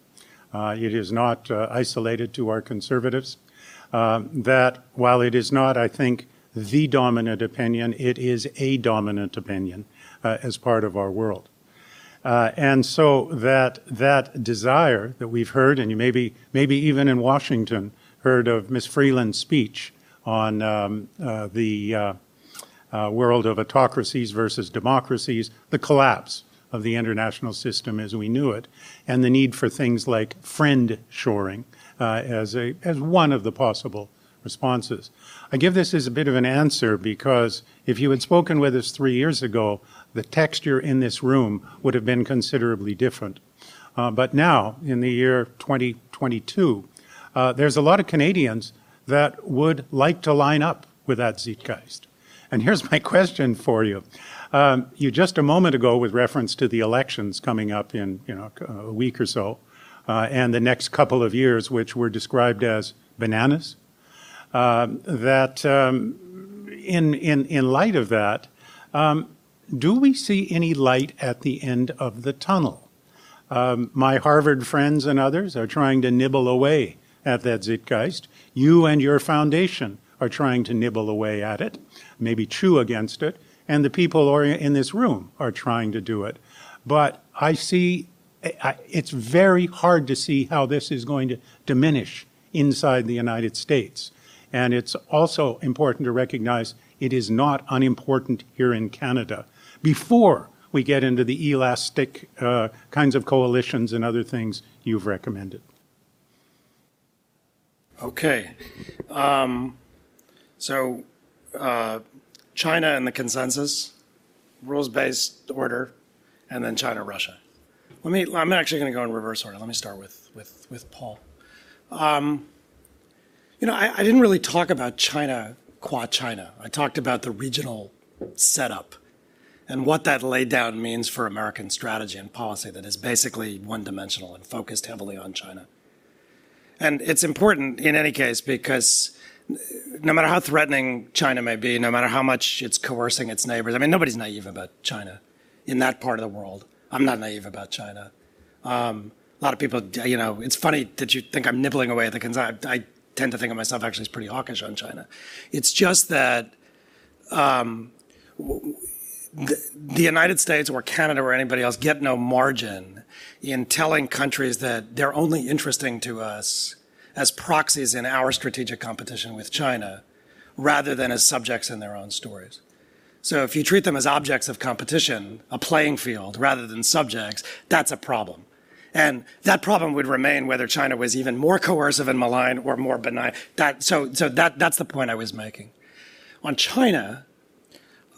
it is not isolated to our conservatives. Um, that while it is not, I think, the dominant opinion, it is a dominant opinion uh, as part of our world. Uh, and so that that desire that we've heard, and you maybe maybe even in Washington heard of Miss Freeland's speech on um, uh, the uh, uh, world of autocracies versus democracies, the collapse of the international system as we knew it, and the need for things like friend shoring, uh, as, a, as one of the possible responses. I give this as a bit of an answer because if you had spoken with us three years ago, the texture in this room would have been considerably different. Uh, but now, in the year 2022, uh, there's a lot of Canadians that would like to line up with that zeitgeist. And here's my question for you. Um, you just a moment ago, with reference to the elections coming up in you know a week or so, and the next couple of years, which were described as bananas. Uh, that um, in, in, in light of that, um, do we see any light at the end of the tunnel? Um, my Harvard friends and others are trying to nibble away at that Zeitgeist. You and your foundation are trying to nibble away at it, maybe chew against it, and the people in this room are trying to do it. But I see it's very hard to see how this is going to diminish inside the United States. And it's also important to recognize it is not unimportant here in Canada. Before we get into the elastic uh, kinds of coalitions and other things you've recommended. Okay. Um, so, uh, China and the consensus, rules based order, and then China Russia. Let me. I'm actually going to go in reverse order. Let me start with with with Paul. Um, you know, I, I didn't really talk about China qua China. I talked about the regional setup and what that laid down means for American strategy and policy that is basically one dimensional and focused heavily on China. And it's important in any case because no matter how threatening China may be, no matter how much it's coercing its neighbors, I mean, nobody's naive about China in that part of the world. I'm not naive about China. Um, a lot of people, you know, it's funny that you think I'm nibbling away at the concerns. I tend to think of myself actually as pretty hawkish on China. It's just that um, the, the United States or Canada or anybody else get no margin in telling countries that they're only interesting to us as proxies in our strategic competition with China rather than as subjects in their own stories. So if you treat them as objects of competition, a playing field, rather than subjects, that's a problem. And that problem would remain whether China was even more coercive and malign or more benign. That, so so that, that's the point I was making. On China,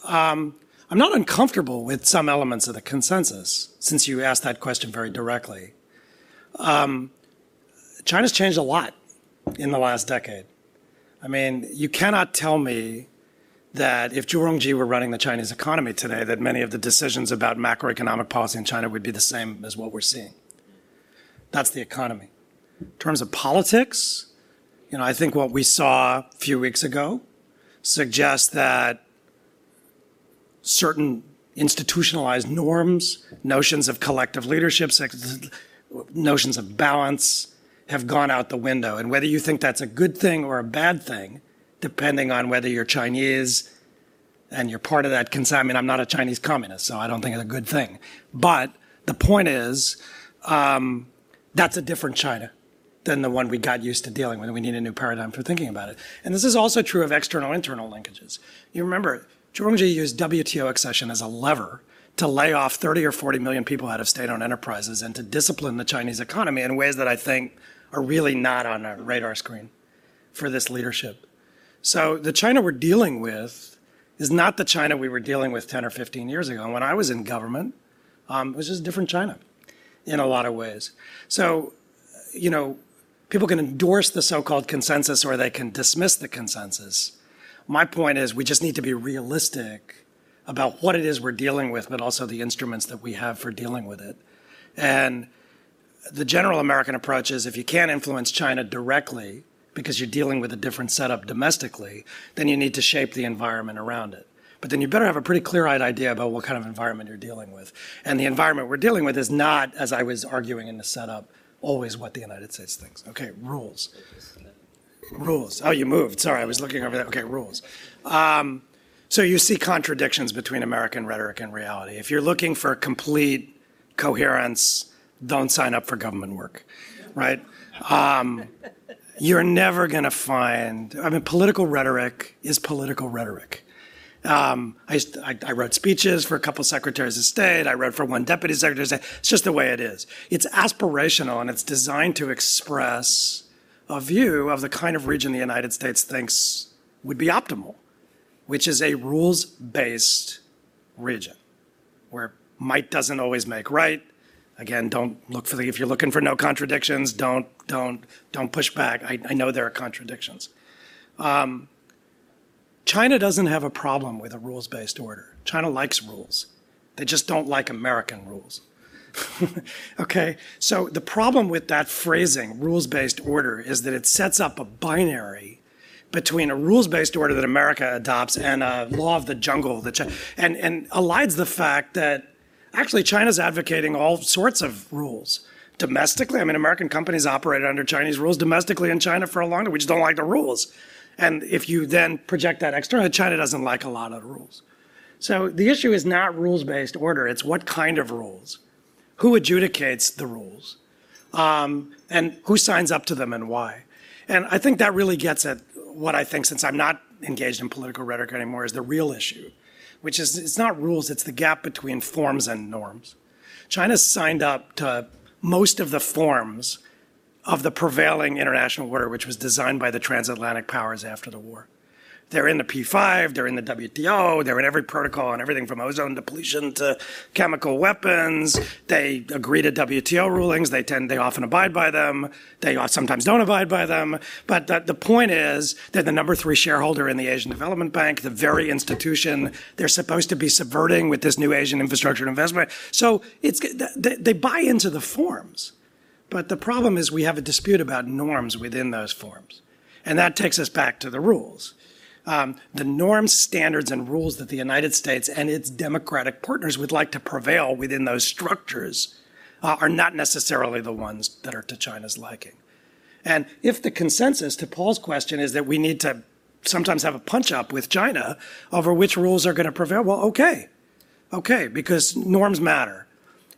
um, I'm not uncomfortable with some elements of the consensus, since you asked that question very directly. Um, China's changed a lot in the last decade. I mean, you cannot tell me that if Zhu Rongji were running the Chinese economy today, that many of the decisions about macroeconomic policy in China would be the same as what we're seeing. That's the economy. In terms of politics, you know, I think what we saw a few weeks ago suggests that certain institutionalized norms, notions of collective leadership, notions of balance have gone out the window. And whether you think that's a good thing or a bad thing, depending on whether you're Chinese and you're part of that mean, I'm not a Chinese communist, so I don't think it's a good thing. But the point is, um, that's a different China than the one we got used to dealing with. We need a new paradigm for thinking about it. And this is also true of external internal linkages. You remember, Zhu used WTO accession as a lever to lay off 30 or 40 million people out of state owned enterprises and to discipline the Chinese economy in ways that I think are really not on our radar screen for this leadership. So the China we're dealing with is not the China we were dealing with 10 or 15 years ago. And when I was in government, um, it was just a different China in a lot of ways. So, you know, people can endorse the so called consensus or they can dismiss the consensus. My point is, we just need to be realistic about what it is we're dealing with, but also the instruments that we have for dealing with it. And the general American approach is if you can't influence China directly because you're dealing with a different setup domestically, then you need to shape the environment around it. But then you better have a pretty clear eyed idea about what kind of environment you're dealing with. And the environment we're dealing with is not, as I was arguing in the setup, always what the United States thinks. Okay, rules. Rules. Oh, you moved. Sorry, I was looking over there. Okay, rules. Um, so you see contradictions between American rhetoric and reality. If you're looking for complete coherence, don't sign up for government work, right? Um, you're never going to find, I mean, political rhetoric is political rhetoric. Um, I, I, I, wrote speeches for a couple secretaries of state. I wrote for one deputy secretary of state. It's just the way it is. It's aspirational and it's designed to express a view of the kind of region the United States thinks would be optimal, which is a rules based region where might doesn't always make right. Again, don't look for the, if you're looking for no contradictions, don't, don't, don't push back. I, I know there are contradictions. Um, China doesn't have a problem with a rules based order. China likes rules. They just don't like American rules. okay? So the problem with that phrasing, rules based order, is that it sets up a binary between a rules based order that America adopts and a law of the jungle that China, and, and elides the fact that actually China's advocating all sorts of rules. Domestically, I mean, American companies operated under Chinese rules domestically in China for a long time. We just don't like the rules. And if you then project that externally, China doesn't like a lot of the rules. So the issue is not rules based order, it's what kind of rules, who adjudicates the rules, um, and who signs up to them and why. And I think that really gets at what I think, since I'm not engaged in political rhetoric anymore, is the real issue, which is it's not rules, it's the gap between forms and norms. China signed up to most of the forms of the prevailing international order, which was designed by the transatlantic powers after the war. They're in the P5, they're in the WTO, they're in every protocol and everything from ozone depletion to chemical weapons. They agree to WTO rulings. They tend, they often abide by them. They sometimes don't abide by them. But the, the point is, they're the number three shareholder in the Asian Development Bank, the very institution they're supposed to be subverting with this new Asian infrastructure investment. So it's, they, they buy into the forms. But the problem is we have a dispute about norms within those forms. And that takes us back to the rules. Um, the norms, standards, and rules that the United States and its democratic partners would like to prevail within those structures uh, are not necessarily the ones that are to China's liking. And if the consensus to Paul's question is that we need to sometimes have a punch up with China over which rules are going to prevail, well, okay. Okay, because norms matter.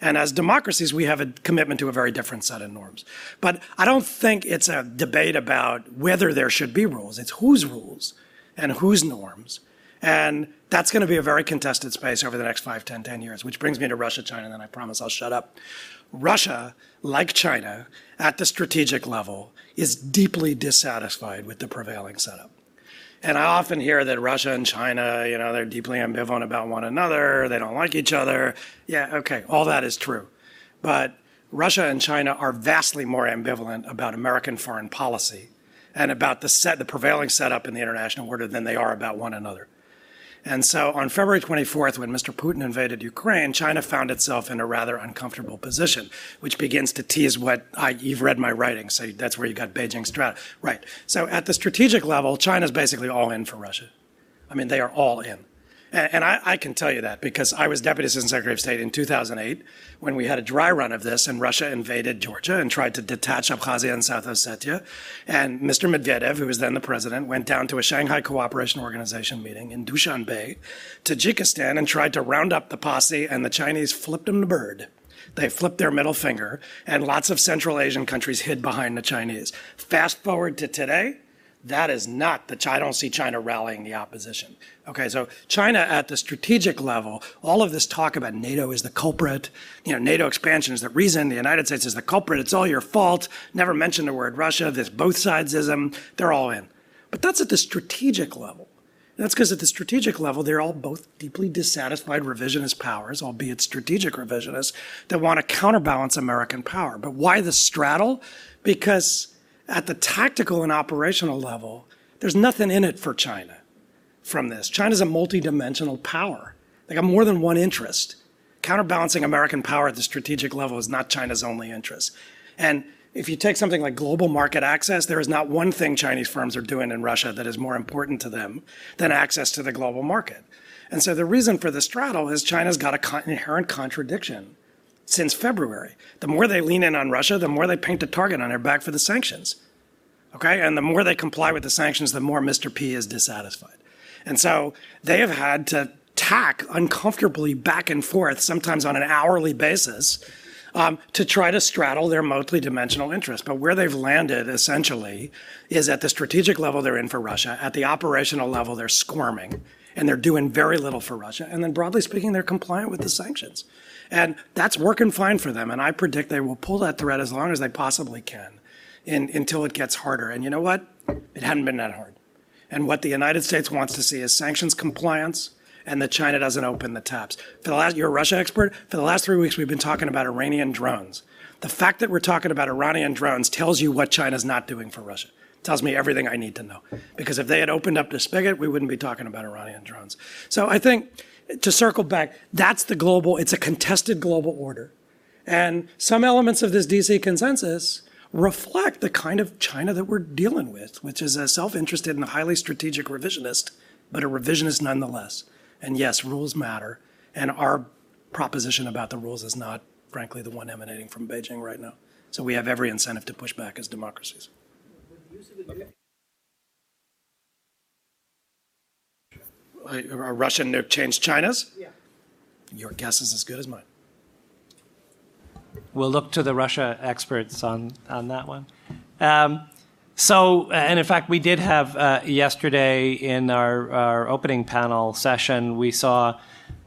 And as democracies, we have a commitment to a very different set of norms. But I don't think it's a debate about whether there should be rules. It's whose rules and whose norms. And that's going to be a very contested space over the next 5, 10, 10 years, which brings me to Russia, China, and then I promise I'll shut up. Russia, like China, at the strategic level, is deeply dissatisfied with the prevailing setup. And I often hear that Russia and China, you know, they're deeply ambivalent about one another. They don't like each other. Yeah, okay, all that is true. But Russia and China are vastly more ambivalent about American foreign policy and about the set, the prevailing setup in the international order than they are about one another. And so on February 24th, when Mr. Putin invaded Ukraine, China found itself in a rather uncomfortable position, which begins to tease what I, you've read my writing, so that's where you got Beijing strat. Right. So at the strategic level, China's basically all in for Russia. I mean, they are all in. And, I, I, can tell you that because I was Deputy Assistant Secretary of State in 2008 when we had a dry run of this and Russia invaded Georgia and tried to detach Abkhazia and South Ossetia. And Mr. Medvedev, who was then the president, went down to a Shanghai Cooperation Organization meeting in Dushanbe, Tajikistan, and tried to round up the posse, and the Chinese flipped him the bird. They flipped their middle finger, and lots of Central Asian countries hid behind the Chinese. Fast forward to today, that is not the I don't see China rallying the opposition. Okay, so China at the strategic level, all of this talk about NATO is the culprit, you know, NATO expansion is the reason, the United States is the culprit, it's all your fault, never mention the word Russia, this both sidesism, they're all in. But that's at the strategic level. That's because at the strategic level, they're all both deeply dissatisfied revisionist powers, albeit strategic revisionists, that want to counterbalance American power. But why the straddle? Because at the tactical and operational level, there's nothing in it for China from this. China's a multidimensional power. They got more than one interest. Counterbalancing American power at the strategic level is not China's only interest. And if you take something like global market access, there is not one thing Chinese firms are doing in Russia that is more important to them than access to the global market. And so the reason for the straddle is China's got an inherent contradiction since February. The more they lean in on Russia, the more they paint a target on their back for the sanctions. Okay? And the more they comply with the sanctions, the more Mr. P is dissatisfied. And so they have had to tack uncomfortably back and forth, sometimes on an hourly basis, um, to try to straddle their multi-dimensional interests. But where they've landed essentially is at the strategic level they're in for Russia. At the operational level, they're squirming and they're doing very little for Russia. And then broadly speaking, they're compliant with the sanctions. And that's working fine for them. And I predict they will pull that thread as long as they possibly can in, until it gets harder. And you know what? It hadn't been that hard. And what the United States wants to see is sanctions compliance and that China doesn't open the taps. For the last, you're a Russia expert. For the last three weeks, we've been talking about Iranian drones. The fact that we're talking about Iranian drones tells you what China's not doing for Russia. It tells me everything I need to know. Because if they had opened up the spigot, we wouldn't be talking about Iranian drones. So I think to circle back, that's the global, it's a contested global order. And some elements of this DC consensus reflect the kind of China that we're dealing with, which is a self interested and highly strategic revisionist, but a revisionist nonetheless. And yes, rules matter. And our proposition about the rules is not, frankly, the one emanating from Beijing right now. So we have every incentive to push back as democracies. Okay. A, Russian nuke change China's? Yeah. Your guess is as good as mine. We'll look to the Russia experts on, on that one. Um, so, uh, and in fact, we did have uh, yesterday in our, our opening panel session, we saw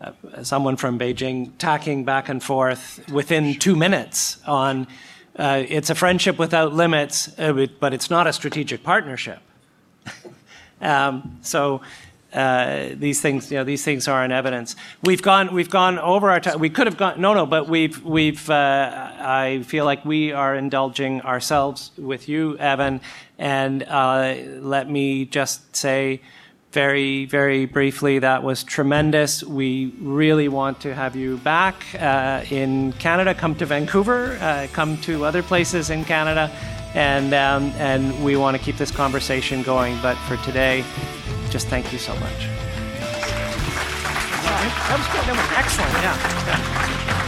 uh, someone from Beijing tacking back and forth within two minutes on uh, it's a friendship without limits, uh, but it's not a strategic partnership. um, so, uh, these things, you know, these things are in evidence. We've gone, we've gone over our time. We could have gone, no, no, but we've, we've. Uh, I feel like we are indulging ourselves with you, Evan, and uh, let me just say, very, very briefly, that was tremendous. We really want to have you back uh, in Canada. Come to Vancouver. Uh, come to other places in Canada, and um, and we want to keep this conversation going. But for today just thank you so much. That was good. That was excellent. Yeah. yeah.